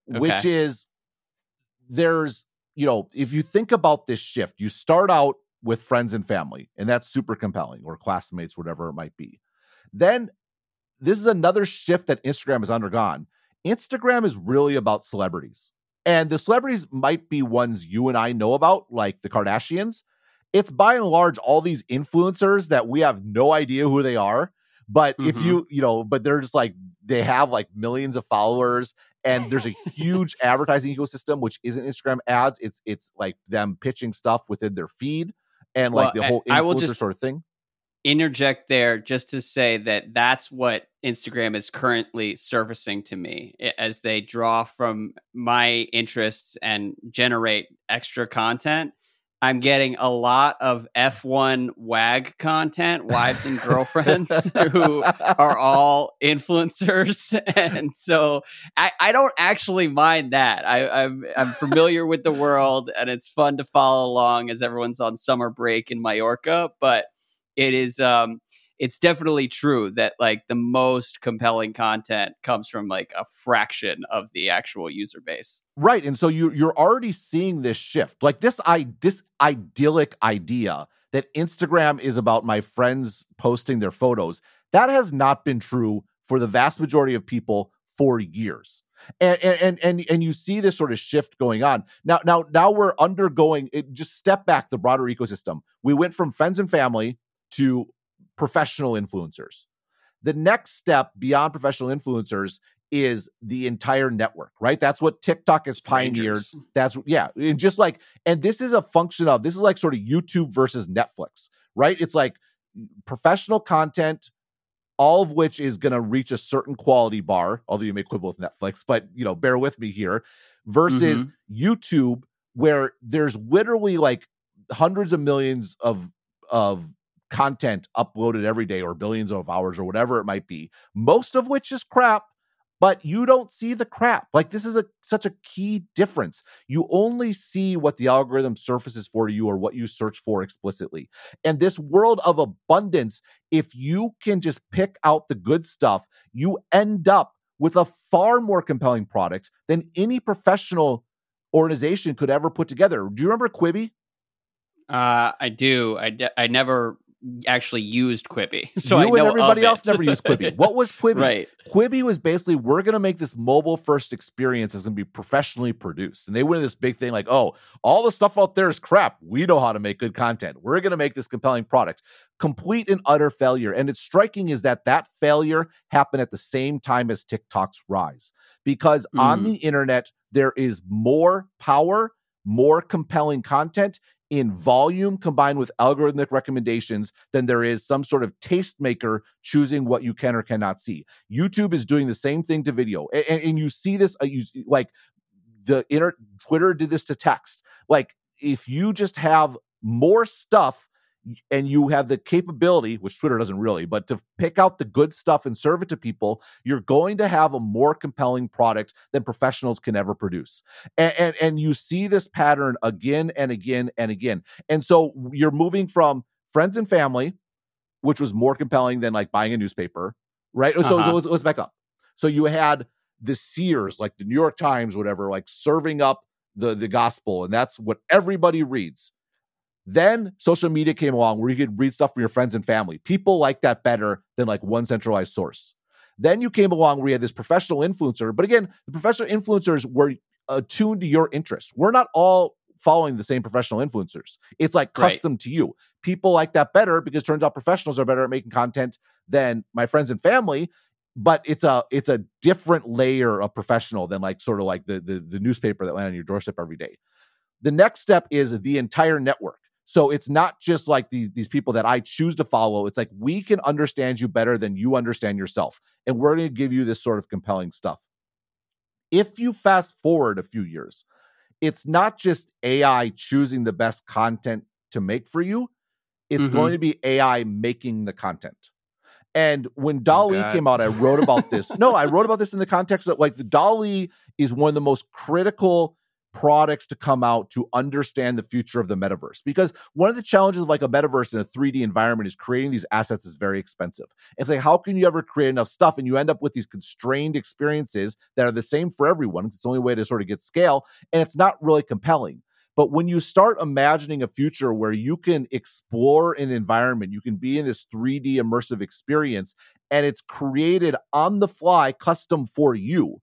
okay. which is there's you know, if you think about this shift, you start out with friends and family, and that's super compelling, or classmates, whatever it might be. Then this is another shift that Instagram has undergone. Instagram is really about celebrities. And the celebrities might be ones you and I know about, like the Kardashians. It's by and large all these influencers that we have no idea who they are. But mm-hmm. if you, you know, but they're just like, they have like millions of followers and there's a huge advertising ecosystem, which isn't Instagram ads. It's, it's like them pitching stuff within their feed and like well, the whole influencer I will just, sort of thing interject there just to say that that's what Instagram is currently surfacing to me as they draw from my interests and generate extra content. I'm getting a lot of F1 WAG content, wives and girlfriends [laughs] who are all influencers. [laughs] And so I, I don't actually mind that. I, I'm, I'm familiar with the world and it's fun to follow along as everyone's on summer break in Mallorca. But it is um it's definitely true that like the most compelling content comes from like a fraction of the actual user base. Right. And so you you're already seeing this shift. Like this I this idyllic idea that Instagram is about my friends posting their photos. That has not been true for the vast majority of people for years. And and and and you see this sort of shift going on. Now now now we're undergoing it just step back the broader ecosystem. We went from friends and family to professional influencers. The next step beyond professional influencers is the entire network, right? That's what TikTok has pioneered. That's yeah, and just like and this is a function of this is like sort of YouTube versus Netflix, right? It's like professional content all of which is going to reach a certain quality bar, although you may quibble with Netflix, but you know, bear with me here, versus mm-hmm. YouTube, where there's literally like hundreds of millions of of content uploaded every day or billions of hours or whatever it might be, most of which is crap but you don't see the crap. Like this is a such a key difference. You only see what the algorithm surfaces for you or what you search for explicitly. And this world of abundance, if you can just pick out the good stuff, you end up with a far more compelling product than any professional organization could ever put together. Do you remember Quibi? Uh, I do. I, de- I never actually used Quibi. [laughs] So you I and everybody else never used Quibi. [laughs] What was Quibi? right. Quibi was basically we're going to make this mobile first experience that's going to be professionally produced. And they went this big thing like, oh, all the stuff out there is crap. We know how to make good content. We're going to make this compelling product. Complete and utter failure. And it's striking is that that failure happened at the same time as TikTok's rise. Because mm. on the internet, there is more power, more compelling content, in volume combined with algorithmic recommendations than there is some sort of tastemaker choosing what you can or cannot see. YouTube is doing the same thing to video, and, and you see this. Uh, you like the inner Twitter did this to text. Like if you just have more stuff and you have the capability, which Twitter doesn't really, but to pick out the good stuff and serve it to people, you're going to have a more compelling product than professionals can ever produce. And, and, and you see this pattern again and again and again. And so you're moving from friends and family, which was more compelling than like buying a newspaper, right? Uh-huh. So, so let's, let's back up. So you had the Sears, like the New York Times, whatever, like serving up the the gospel, and that's what everybody reads. Then social media came along where you could read stuff from your friends and family. People like that better than like one centralized source. Then you came along where you had this professional influencer. But again, the professional influencers were attuned to your interests. We're not all following the same professional influencers. It's like custom right. to you. People like that better because turns out professionals are better at making content than my friends and family. But it's a it's a different layer of professional than like sort of like the the, the newspaper that went on your doorstep every day. The next step is the entire network. So it's not just like these, these people that I choose to follow. It's like we can understand you better than you understand yourself. And we're going to give you this sort of compelling stuff. If you fast forward a few years, it's not just AI choosing the best content to make for you, it's mm-hmm. going to be AI making the content. And when DALL-E oh came out, I wrote about this. no, I wrote about this in the context that like the DALL-E is one of the most critical products to come out to understand the future of the metaverse because one of the challenges of like a metaverse in a 3D environment is creating these assets is very expensive. It's like how can you ever create enough stuff and you end up with these constrained experiences that are the same for everyone? It's the only way to sort of get scale and it's not really compelling. But when you start imagining a future where you can explore an environment, you can be in this 3D immersive experience and it's created on the fly, custom for you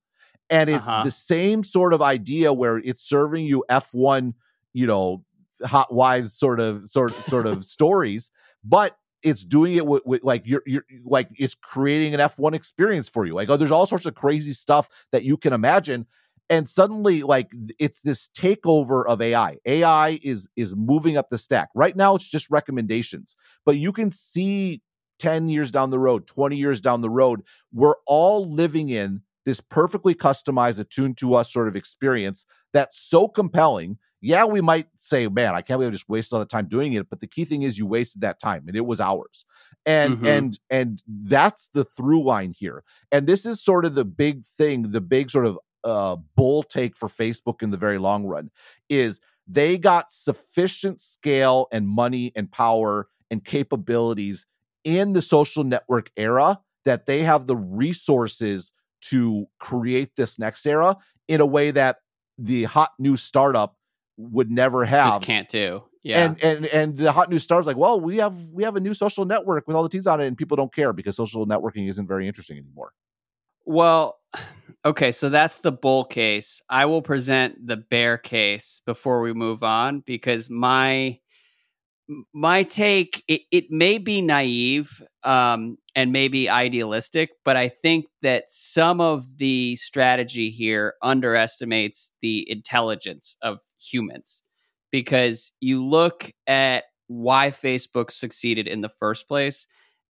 and it's uh-huh. the same sort of idea where it's serving you F1, you know, hot wives sort of sort sort of stories, but it's doing it with, with, like you're you're like it's creating an F1 experience for you. Like oh, there's all sorts of crazy stuff that you can imagine. And suddenly, like it's this takeover of AI. AI is is moving up the stack. Right now, it's just recommendations, but you can see 10 years down the road, 20 years down the road, we're all living in this perfectly customized, attuned to us sort of experience that's so compelling. Yeah, we might say, man, I can't believe I just wasted all the time doing it. But the key thing is you wasted that time and it was ours. And mm-hmm. and and that's the through line here. And this is sort of the big thing, the big sort of uh bull take for Facebook in the very long run is they got sufficient scale and money and power and capabilities in the social network era that they have the resources to create this next era in a way that the hot new startup would never have. Just can't do. Yeah. And and and the hot new startup like, well, we have we have a new social network with all the T's on it, and people don't care because social networking isn't very interesting anymore. Well, [sighs] okay, so that's the bull case. I will present the bear case before we move on because my my take it, it may be naive um, and maybe idealistic but i think that some of the strategy here underestimates the intelligence of humans. Because you look at why facebook succeeded in the first place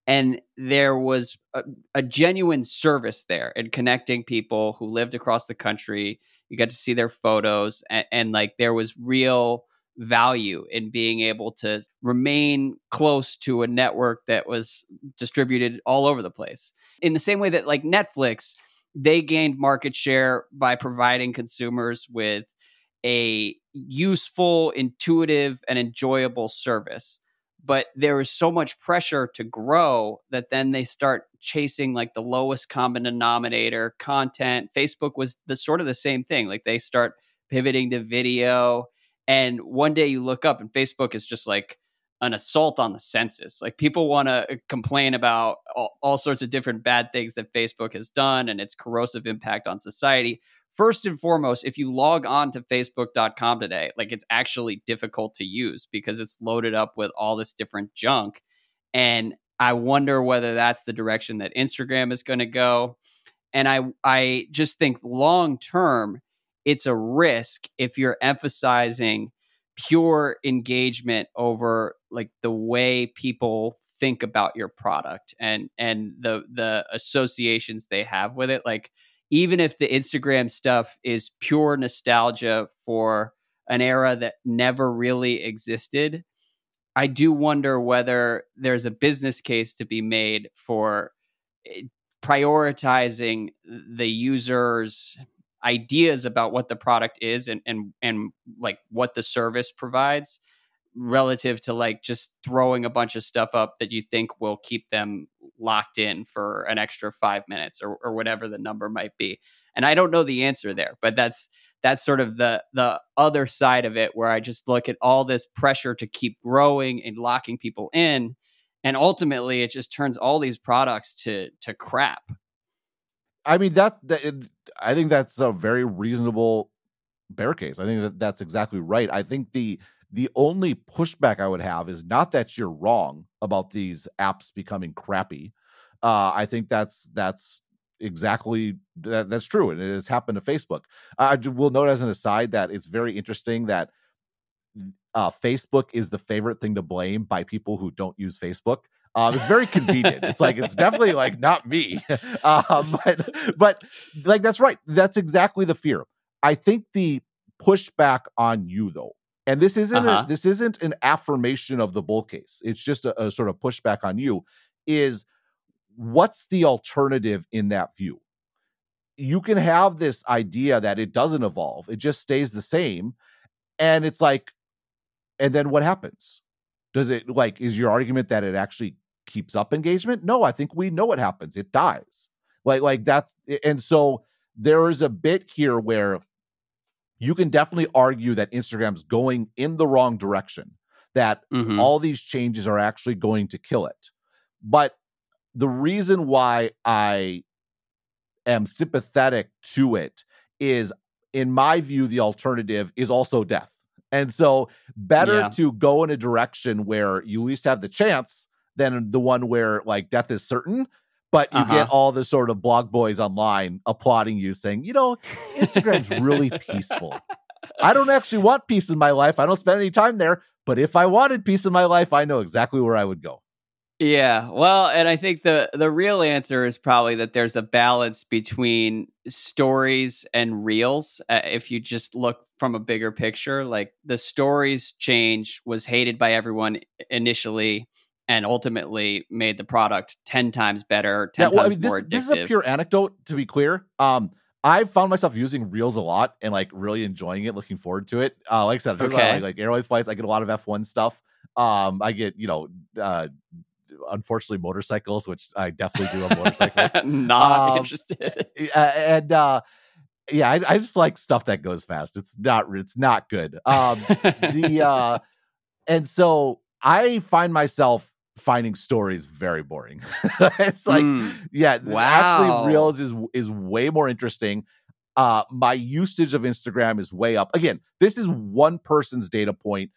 and there was a, a, genuine service there in connecting people who lived across the country. You got to see their photos and, and like there was real value in being able to remain close to a network that was distributed all over the place. In the same way that like netflix they gained market share by providing consumers with a useful intuitive and enjoyable service. But there is so much pressure to grow that then they start chasing like the lowest common denominator content. Facebook was the sort of the same thing. Like they start pivoting to video and one day you look up and facebook is just like an assault on the census like people want to uh, complain about all, all sorts of different bad things that facebook has done and its corrosive impact on society first and foremost, if you log on to facebook.com today, like it's actually difficult to use because it's loaded up with all this different junk. And I wonder whether that's the direction that Instagram is going to go. And I I just think long term, it's a risk if you're emphasizing pure engagement over like the way people think about your product and and the the associations they have with it. Like even if the Instagram stuff is pure nostalgia for an era that never really existed, I do wonder whether there's a business case to be made for eh, prioritizing the user's ideas about what the product is and and and like what the service provides relative to like just throwing a bunch of stuff up that you think will keep them locked in for an extra five minutes or, or whatever the number might be. And i don't know the answer there but that's that's sort of the the other side of it where i just look at all this pressure to keep growing and locking people in and ultimately it just turns all these products to to crap. I mean that, that i think that's a very reasonable bear case i think that that's exactly right i think the the only pushback I would have is not that you're wrong about these apps becoming crappy. Uh, I think that's that's exactly that, that's true, and it has happened to Facebook. I will note as an aside that it's very interesting that uh, Facebook is the favorite thing to blame by people who don't use Facebook. Um, it's very convenient. it's like it's definitely like not me, [laughs] um, but but like that's right. That's exactly the fear. I think the pushback on you though and this isn't uh-huh. a, this isn't an affirmation of the bull case. It's just a, a sort of pushback on you. Is what's the alternative in that view? You can have this idea that it doesn't evolve; it just stays the same, and it's like, and then what happens? Does it like is your argument that it actually keeps up engagement? No, I think we know what happens. It dies. Like like that's and so there is a bit here where you can definitely argue that Instagram's going in the wrong direction, that mm-hmm. all these changes are actually going to kill it. But the reason why I am sympathetic to it is, in my view, the alternative is also death. And so, better yeah. to go in a direction where you at least have the chance than the one where like death is certain but you uh-huh. get all the sort of blog boys online applauding you saying, you know, Instagram's really peaceful. I don't actually want peace in my life. I don't spend any time there, but if I wanted peace in my life, I know exactly where I would go. Yeah, well, and I think the the real answer is probably that there's a balance between stories and reels. Uh, if you just look from a bigger picture, like the stories change was hated by everyone initially and ultimately made the product 10 times better 10 yeah, well, times I mean, more this, this is a pure anecdote to be clear um I've found myself using Reels a lot and like really enjoying it, looking forward to it. Uh, like I said, okay. like, like airline flights, I get a lot of F1 stuff. Um, I get, you know, uh, unfortunately motorcycles, which I definitely do on motorcycles. [laughs] Not um, interested. [laughs] and uh, yeah, I, I, just like stuff that goes fast. It's not, it's not good. Um, the uh, [laughs] and so I find myself finding stories very boring. [laughs] it's like, mm. yeah, wow. actually Reels is is way more interesting. Uh, my usage of Instagram is way up. Again, this is one person's data point.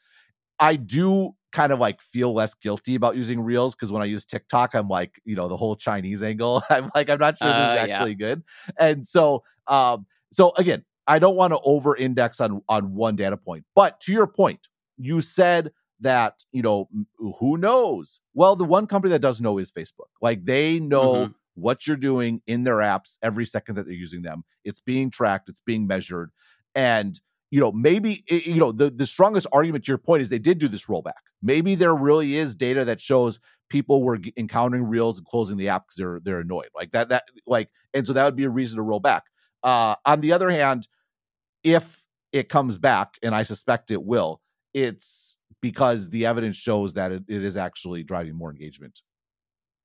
I do kind of like feel less guilty about using Reels because when I use TikTok, I'm like, you know, the whole Chinese angle. [laughs] I'm like, I'm not sure this uh, is actually yeah. good. And so, um, so again, I don't want to over index on on one data point. But to your point, you said that you know who knows? Well the one company that does know is facebook. Like they know mm-hmm. what you're doing in their apps every second that they're using them. It's being tracked it's being measured and you know maybe you know the, the strongest argument to your point is they did do this rollback. Maybe there really is data that shows people were encountering reels and closing the app because they're they're annoyed. Like that that like and so that would be a reason to roll back. Uh on the other hand if it comes back and i suspect it will it's because the evidence shows that it, it is actually driving more engagement.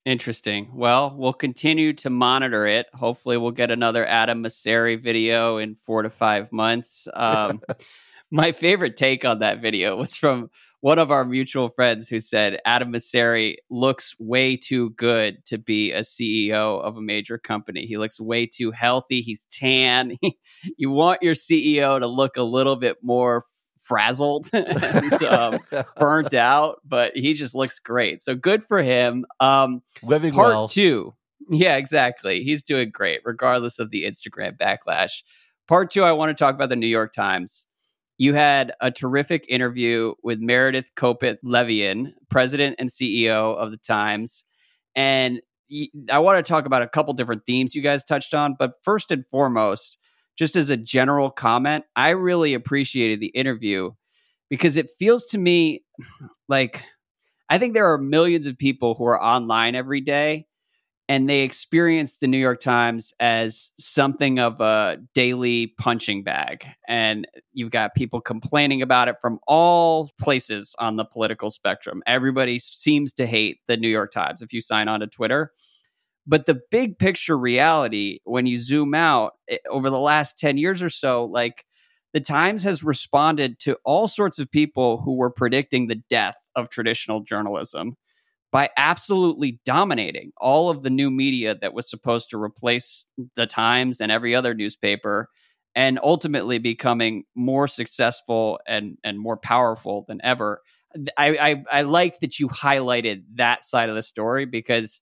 Interesting. Well, we'll continue to monitor it. Hopefully, we'll get another Adam Mosseri video in four to five months. Um, [laughs] my favorite take on that video was from one of our mutual friends who said Adam Mosseri looks way too good to be a CEO of a major company. He looks way too healthy. He's tan. [laughs] you want your CEO to look a little bit more frazzled [laughs] and [laughs] um, [laughs] burnt out, but he just looks great. So good for him. Um, Living part well. two. Yeah, exactly. He's doing great, regardless of the Instagram backlash. Part two, I want to talk about the New York Times. You had a terrific interview with Meredith Kopit Levien, president and CEO of the Times. And I want to talk about a couple different themes you guys touched on. But first and foremost, just as a general comment, I really appreciated the interview because it feels to me like I think there are millions of people who are online every day and they experience the New York Times as something of a daily punching bag. And you've got people complaining about it from all places on the political spectrum. Everybody seems to hate the New York Times if you sign on to Twitter. But the big picture reality, when you zoom out eh, over the last 10 years or so, like the Times has responded to all sorts of people who were predicting the death of traditional journalism by absolutely dominating all of the new media that was supposed to replace the Times and every other newspaper and ultimately becoming more successful and, and more powerful than ever. I, I, I like that you highlighted that side of the story because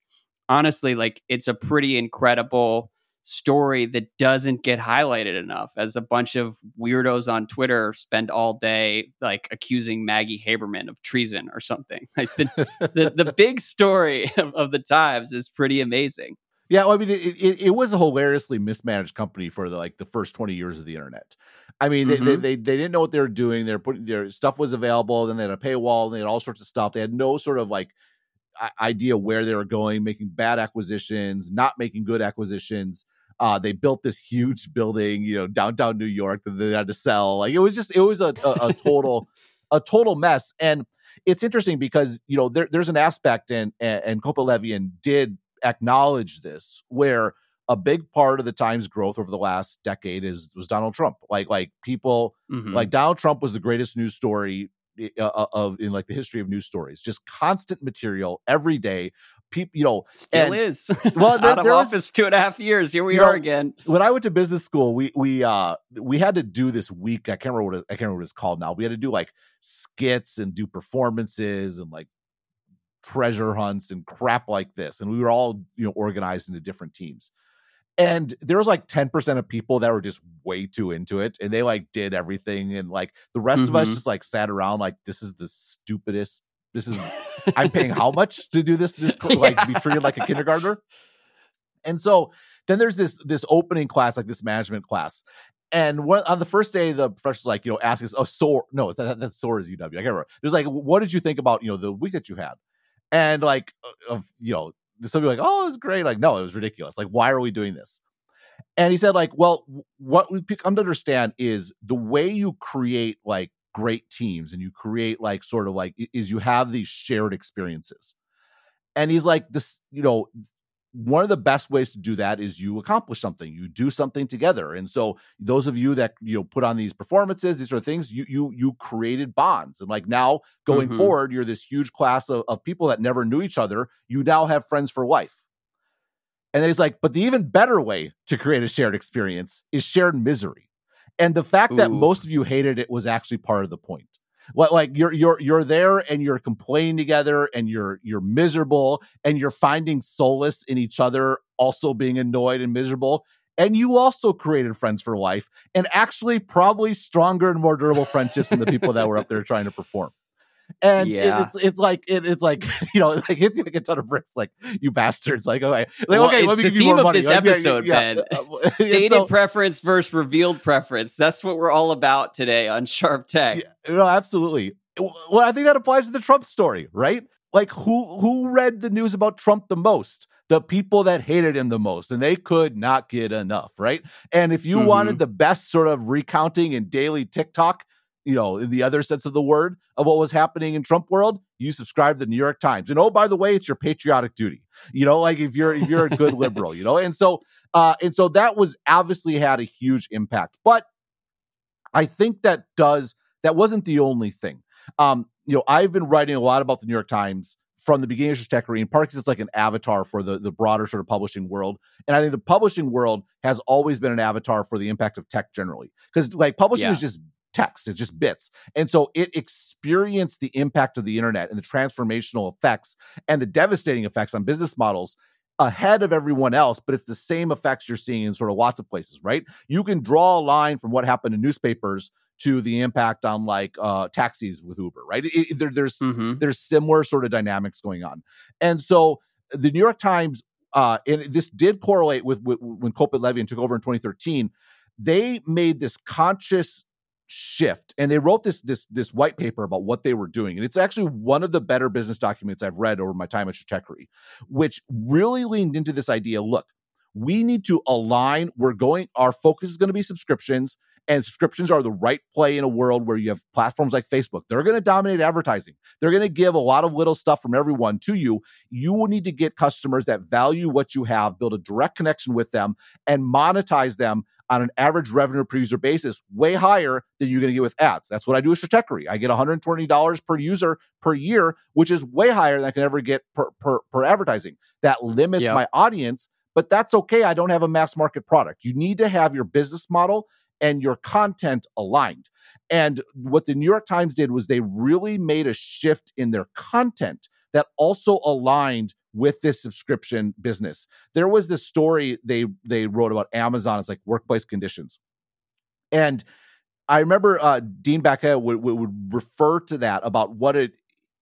honestly, like it's a pretty incredible story that doesn't get highlighted enough as a bunch of weirdos on Twitter spend all day like accusing Maggie Haberman of treason or something. [laughs] Like the the, the, [laughs] big story of, of, the Times is pretty amazing. Yeah, well, I mean, it, it, it, was a hilariously mismanaged company for the, like the first twenty years of the internet. I mean, mm-hmm. they, they, they didn't know what they were doing. They're putting their stuff was available. Then they had a paywall. and They had all sorts of stuff. They had no sort of like idea where they were going, making bad acquisitions, not making good acquisitions. Uh, they built this huge [laughs] building, you know, downtown New York that they had to sell. Like it was just, it was a, a, a total, a total mess. And it's interesting because you know there, there's an aspect, and and, and did acknowledge this, where a big part of the Times growth over the last decade is was Donald Trump. Like like people mm-hmm. like Donald Trump was the greatest news story uh, uh, of in like the history of news stories. Just constant material every day. People, you know, still and, is. Well, [laughs] there, out of office was, two and a half years. Here we are know, again. When I went to business school, we we uh we had to do this week. I can't remember what it, I can't remember what it's called now. We had to do like skits and do performances and like treasure hunts and crap like this. And we were all you know organized into different teams and there was like 10% of people that were just way too into it and they like did everything and like the rest mm-hmm. of us mm-hmm. just like sat around like this is the stupidest this is i'm [laughs] paying how much to do this this like yeah. be treated like a kindergartner and so then there's this this opening class like this management class and what on the first day the professor's like you know ask us oh SOAR no that, that SOAR is uw i can't remember there's like what did you think about you know the week that you had and like of you know some people like, oh, it's great. Like, no, it was ridiculous. Like, why are we doing this? And he said, like, well, what we come to understand is the way you create like great teams and you create like sort of like is you have these shared experiences. And he's like, this, you know, one of the best ways to do that is you accomplish something you do something together and so those of you that you know put on these performances these are things you you you created bonds and like now going mm-hmm. forward you're this huge class of, of people that never knew each other you now have friends for life and then he's like but the even better way to create a shared experience is shared misery and the fact Ooh. that most of you hated it was actually part of the point what like you're you're you're there and you're complaining together and you're you're miserable and you're finding solace in each other also being annoyed and miserable. And you also created friends for life and actually probably stronger and more durable friendships than the people that were up there trying to perform and yeah. it, it's it's like it, it's like [laughs] you know like hits you like a ton of bricks like you bastards like okay like well, okay let me give you more money. this like, episode yeah, Ben uh, [laughs] [laughs] stated so, preference versus revealed preference that's what we're all about today on Sharp Tech yeah, no absolutely well I think that applies to the Trump story right like who who read the news about Trump the most the people that hated him the most and they could not get enough right and if you mm-hmm. wanted the best sort of recounting and daily TikTok you know, in the other sense of the word of what was happening in Trump world, you subscribe to the New York Times. And oh, by the way, it's your patriotic duty. You know, like if you're if you're a good [laughs] liberal, you know. And so uh and so that was obviously had a huge impact. But I think that does that wasn't the only thing. Um, you know, I've been writing a lot about the New York Times from the beginning of Stratechery, and Parks it's like an avatar for the, the broader sort of publishing world. And I think the publishing world has always been an avatar for the impact of tech generally. Because like publishing yeah. is just text, it's just bits. And so it experienced the impact of the internet and the transformational effects and the devastating effects on business models ahead of everyone else, but it's the same effects you're seeing in sort of lots of places, right? You can draw a line from what happened in newspapers to the impact on like uh, taxis with Uber, right? It, it, there, there's mm-hmm. there's similar sort of dynamics going on, and so the New York Times, uh, and this did correlate with, with when Kopit Levien took over in 2013. They made this conscious shift. And they wrote this this this white paper about what they were doing. And it's actually one of the better business documents i've read over my time at Stratechery, which really leaned into this idea look we need to align. We're going our focus is going to be subscriptions and subscriptions are the right play in a world where you have platforms like facebook. They're going to dominate advertising. They're going to give a lot of little stuff from everyone to you. You will need to get customers that value what you have build a direct connection with them and monetize them on an average revenue per user basis way higher than you're going to get with ads. That's what I do with Stratechery. I get $120 per user per year, which is way higher than I can ever get per, per, per advertising. That limits yep. my audience, but that's okay. I don't have a mass market product. You need to have your business model and your content aligned. And what the New York Times did was they really made a shift in their content that also aligned with this subscription business. There was this story they they wrote about Amazon. It's like workplace conditions, and I remember uh, Dean Baquet would, would refer to that about what it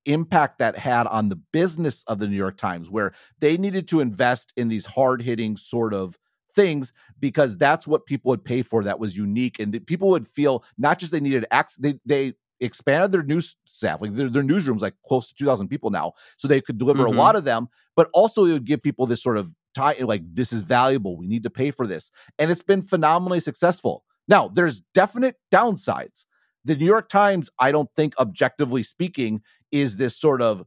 impact that had on the business of the New York Times, where they needed to invest in these hard hitting sort of things because that's what people would pay for that was unique and people would feel not just they needed access they they expanded their news staff, like their, their newsrooms, like close to 2,000 people now. So they could deliver mm-hmm. a lot of them, but also it would give people this sort of tie, like, this is valuable. We need to pay for this. And it's been phenomenally successful. Now, there's definite downsides. The New York Times, I don't think, objectively speaking, is this sort of,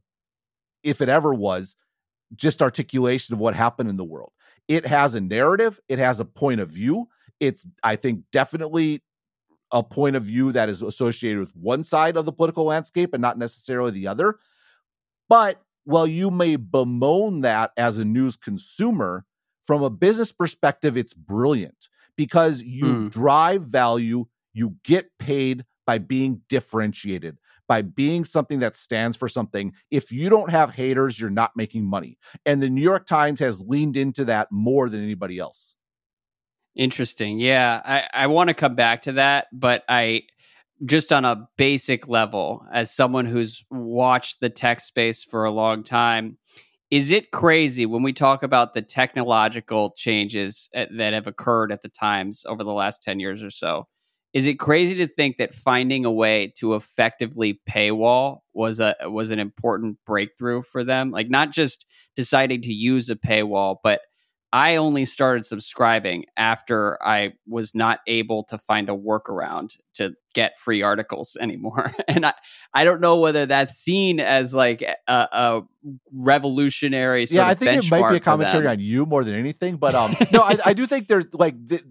if it ever was, just articulation of what happened in the world. It has a narrative, it has a point of view. It's, I think, definitely a point of view that is associated with one side of the political landscape and not necessarily the other. But while you may bemoan that as a news consumer, from a business perspective, it's brilliant because you mm. drive value, you get paid by being differentiated, by being something that stands for something. If you don't have haters, you're not making money. And the New York Times has leaned into that more than anybody else. Interesting. Yeah, I, I want to come back to that, but I just on a basic level, as someone who's watched the tech space for a long time, is it crazy when we talk about the technological changes at, that have occurred at the times over the last 10 years or so? Is it crazy to think that finding a way to effectively paywall was a was an important breakthrough for them? Like not just deciding to use a paywall, but I only started subscribing after I was not able to find a workaround to get free articles [laughs] anymore. and I, I don't know whether that's seen as like a, a revolutionary yeah, I think it might be a commentary on you more than anything. But um, no, I, I do think there's like th-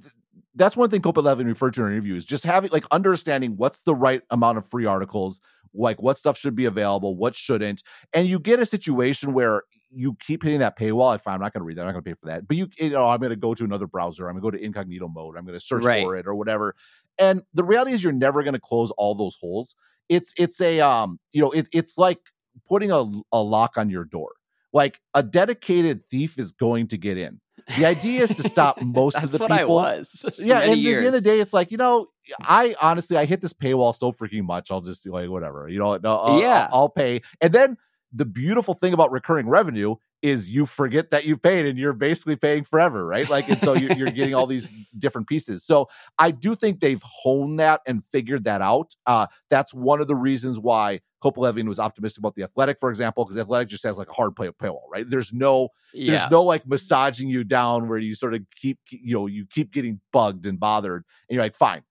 that's one thing Kopit Levien referred to in interviews, just having like understanding what's the right amount of free articles, like what stuff should be available, what shouldn't. And you get a situation where you keep hitting that paywall. I find I'm not going to read that. I'm not going to pay for that. But you, you know, I'm going to go to another browser. I'm going to go to incognito mode. I'm going to search right. for it or whatever. And the reality is, you're never going to close all those holes. It's it's a um, you know, it, it's like putting a, a lock on your door. Like a dedicated thief is going to get in. The idea is to stop [laughs] most of the people. I was. [laughs] yeah, and years. at the end of the day, it's like you know, I honestly, I hit this paywall so freaking much. I'll just like whatever, you know. I'll, yeah, I'll, I'll pay. And then the beautiful thing about recurring revenue is you forget that you paid and you're basically paying forever, right? Like, and so you're, you're getting all these [laughs] different pieces. So I do think they've honed that and figured that out. Uh, that's one of the reasons why Kopit Levien was optimistic about the Athletic, for example, because Athletic just has like a hard play paywall, right? There's no, yeah. there's no like massaging you down where you sort of keep, you know, you keep getting bugged and bothered, and you're like, fine,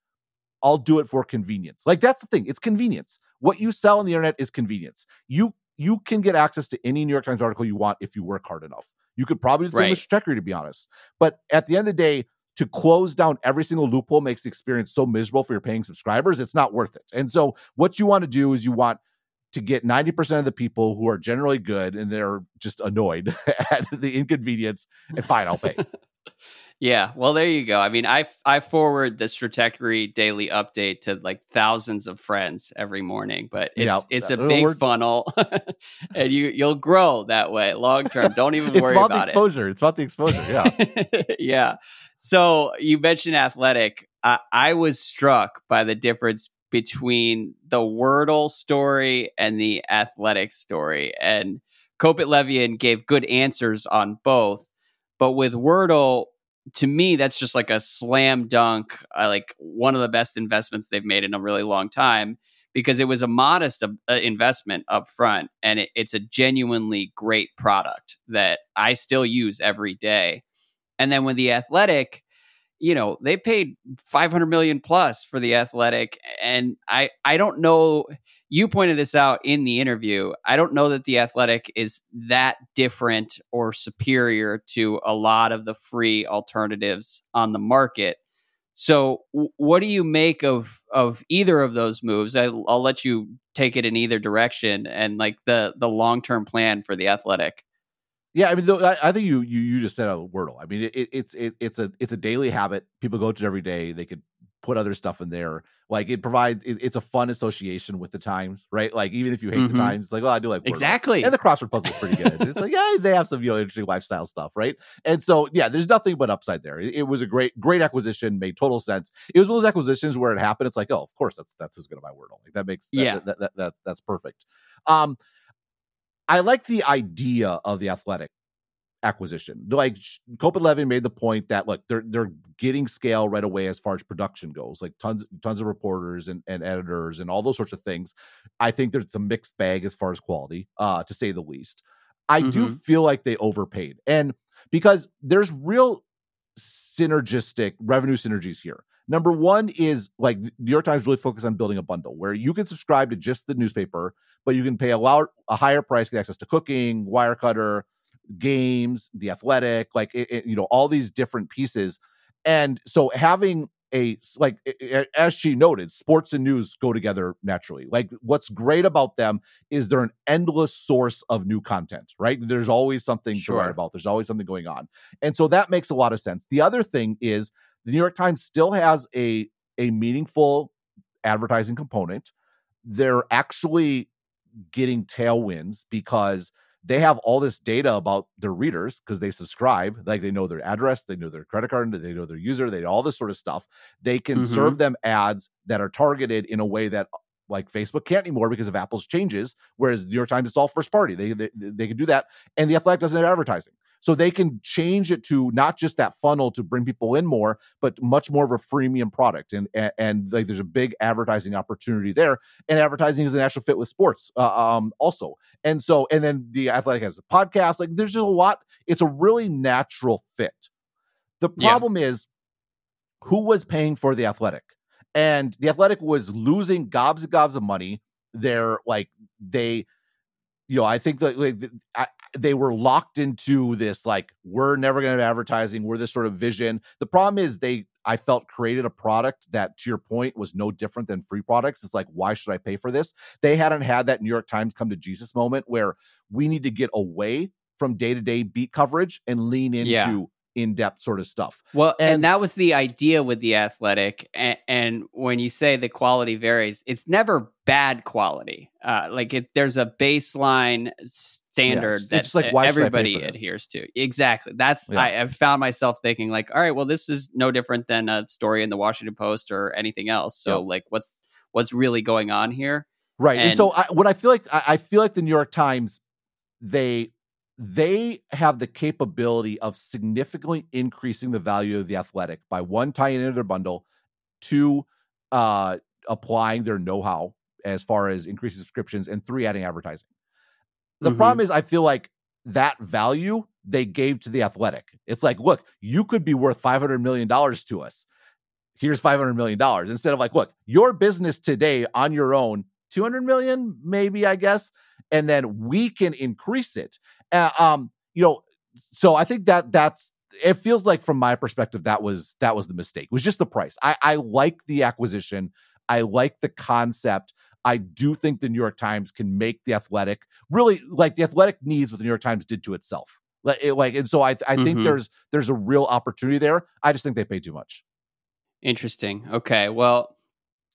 I'll do it for convenience. Like that's the thing, it's convenience. What you sell on the internet is convenience. You you can get access to any New York Times article you want if you work hard enough. You could probably do the same with Stratechery, to be honest. But at the end of the day, to close down every single loophole makes the experience so miserable for your paying subscribers. It's not worth it. And so, what you want to do is you want to get 90% of the people who are generally good and they're just annoyed [laughs] at the inconvenience and fine, I'll pay. [laughs] Yeah, well, there you go. I mean, I I forward the Stratechery daily update to like thousands of friends every morning, but it's yeah, it's a big work. funnel, [laughs] and you you'll grow that way long term. Don't even worry about, about the exposure. It. It's about the exposure. Yeah, [laughs] yeah. So you mentioned athletic. I, I was struck by the difference between the Wordle story and the athletic story, and Kopit gave good answers on both. But with Wordle, to me, that's just like a slam dunk, uh, like one of the best investments they've made in a really long time because it was a modest uh, investment up front and it, it's a genuinely great product that I still use every day. And then with the athletic, you know, they paid 500 million plus for the athletic and I I don't know you pointed this out in the interview. I don't know that the athletic is that different or superior to a lot of the free alternatives on the market. So, what do you make of of either of those moves? I, will let you take it in either direction, and like the the long term plan for the athletic. Yeah, I mean, though, I, I, think you you you just said a Wordle. I mean, it, it's it, it's a it's a daily habit. People go to it every day. They could put other stuff in there. Like it provides, it, it's a fun association with the Times, right? Like even if you hate mm-hmm. the Times, it's like, oh, I do like exactly. And the crossword puzzle is pretty good. it's like, yeah, they have some you know interesting lifestyle stuff, right? And so yeah, there's nothing but upside there. It, it, was a great great acquisition, made total sense. It was one of those acquisitions where it happened. It's like, oh, of course, that's that's who's going to buy Wordle. Like that makes that, yeah that, that, that, that that's perfect. Um, I like the idea of the athletic acquisition. Like Kopit Levien made the point that look, they're they're getting scale right away as far as production goes, like tons tons of reporters and, and editors and all those sorts of things. I think there's a mixed bag as far as quality, uh, to say the least. I mm-hmm. do feel like they overpaid. And because there's real synergistic revenue synergies here. Number one is like New York Times really focused on building a bundle where you can subscribe to just the newspaper, but you can pay a, lot, a higher price, get access to cooking, Wirecutter, games, the athletic, like it, it, you know, all these different pieces. And so having a like as she noted, sports and news go together naturally. Like what's great about them is they're an endless source of new content, right? There's always something sure. to write about. There's always something going on. And so that makes a lot of sense. The other thing is the New York Times still has a a meaningful advertising component. They're actually getting tailwinds because they have all this data about their readers because they subscribe like they know their address they know their credit card they know their user they know all this sort of stuff they can mm-hmm. serve them ads that are targeted in a way that like Facebook can't anymore because of Apple's changes. Whereas New York Times, it's all first party. They they, they can do that, and the Athletic doesn't have advertising. So they can change it to not just that funnel to bring people in more, but much more of a freemium product. And and, and like there's a big advertising opportunity there. And advertising is a natural fit with sports uh, um, also. And so and then the athletic has a podcast. Like there's just a lot. It's a really natural fit. The problem yeah. is who was paying for the athletic? And the athletic was losing gobs and gobs of money. They're like they you know, I think that like, I, they were locked into this like we're never going to have advertising. We're this sort of vision. The problem is they I felt created a product that, to your point, was no different than free products. It's like, why should I pay for this? They hadn't had that New York Times come to Jesus moment where we need to get away from day to day beat coverage and lean into yeah. In-depth sort of stuff. Well, and, and that was the idea with the athletic. And, and, when you say the quality varies, it's never bad quality. Uh, like it, there's a baseline standard yeah, it's, that like, everybody adheres to. Exactly. That's yeah. I, have found myself thinking like, all right, well, this is no different than a story in the Washington Post or anything else. So yep. like, what's what's really going on here? Right. And, and so I, what I feel like I, I feel like the New York Times they they have the capability of significantly increasing the value of the athletic by one tying into their bundle, two uh, applying their know-how as far as increasing subscriptions, and three adding advertising. The mm-hmm. problem is, I feel like that value they gave to the athletic. It's like, look, you could be worth five hundred million dollars to us. Here's five hundred million dollars instead of like, look, your business today on your own, two hundred million, maybe I guess, and then we can increase it. Uh, um, you know, so I think that that's it feels like from my perspective that was that was the mistake. It was just the price. I I like the acquisition. I like the concept. I do think the New York Times can make the Athletic really like the Athletic needs what the New York Times did to itself. Like, it, like and so I I mm-hmm. think there's there's a real opportunity there. I just think they pay too much. Interesting. Okay. Well,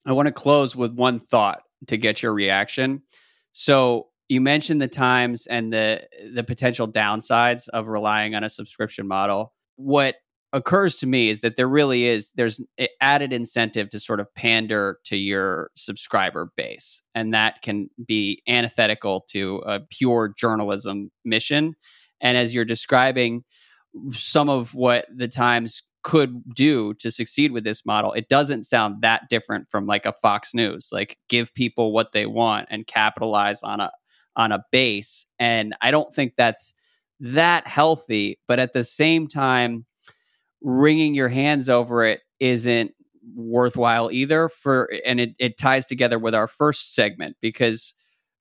I want to close with one thought to get your reaction. So you mentioned the times and the the potential downsides of relying on a subscription model. What occurs to me is that there really is there's added incentive to sort of pander to your subscriber base and that can be antithetical to a pure journalism mission and as you're describing some of what the times could do to succeed with this model it doesn't sound that different from like a fox news like give people what they want and capitalize on a on a base. And I don't think that's that healthy. But at the same time, wringing your hands over it isn't worthwhile either for and it, it ties together with our first segment because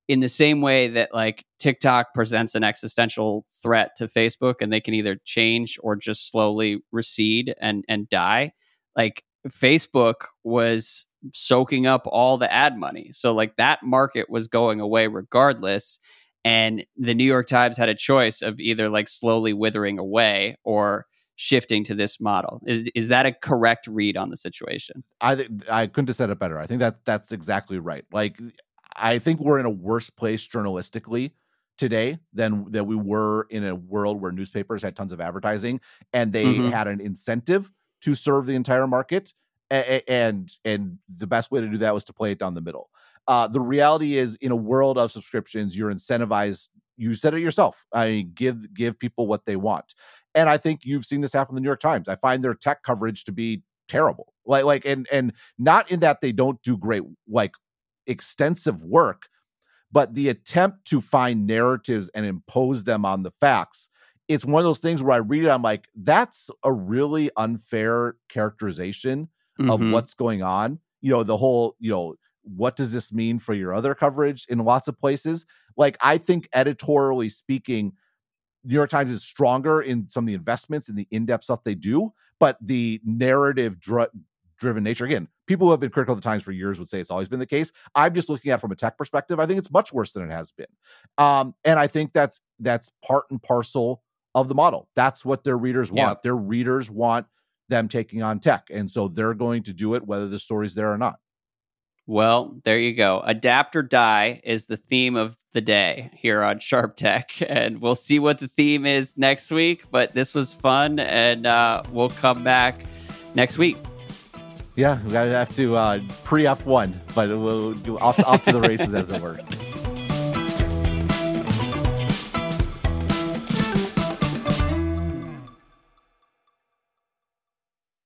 in the same way that like TikTok presents an existential threat to Facebook and they can either change or just slowly recede and and die like Facebook was soaking up all the ad money. So like that market was going away regardless and the New York Times had a choice of either like slowly withering away or shifting to this model. Is is that a correct read on the situation? I th- I couldn't have said it better. I think that that's exactly right. Like I think we're in a worse place journalistically today than that we were in a world where newspapers had tons of advertising and they mm-hmm. had an incentive to serve the entire market and and the best way to do that was to play it down the middle. Uh, the reality is, in a world of subscriptions, you're incentivized. You said it yourself. I mean, give give people what they want, and I think you've seen this happen in the New York Times. I find their tech coverage to be terrible. Like like and and not in that they don't do great like extensive work, but the attempt to find narratives and impose them on the facts it's one of those things where I read it, I'm like, that's a really unfair characterization mm-hmm. of what's going on. You know, the whole, you know, what does this mean for your other coverage in lots of places? Like, I think editorially speaking, New York Times is stronger in some of the investments and the in-depth stuff they do, but the narrative dr- driven nature again, people who have been critical of the Times for years would say it's always been the case. I'm just looking at from a tech perspective. I think it's much worse than it has been, um, and I think that's that's part and parcel of the model. That's what their readers want. Their readers want them taking on tech. And so they're going to do it whether the story's there or not. Well, there you go. Adapt or die is the theme of the day here on Sharp Tech. [laughs] And we'll see what the theme is next week. But this was fun, and uh, we'll come back next week. Yeah, we have to uh, pre F1, but we'll off, off to the races, as it were. [laughs]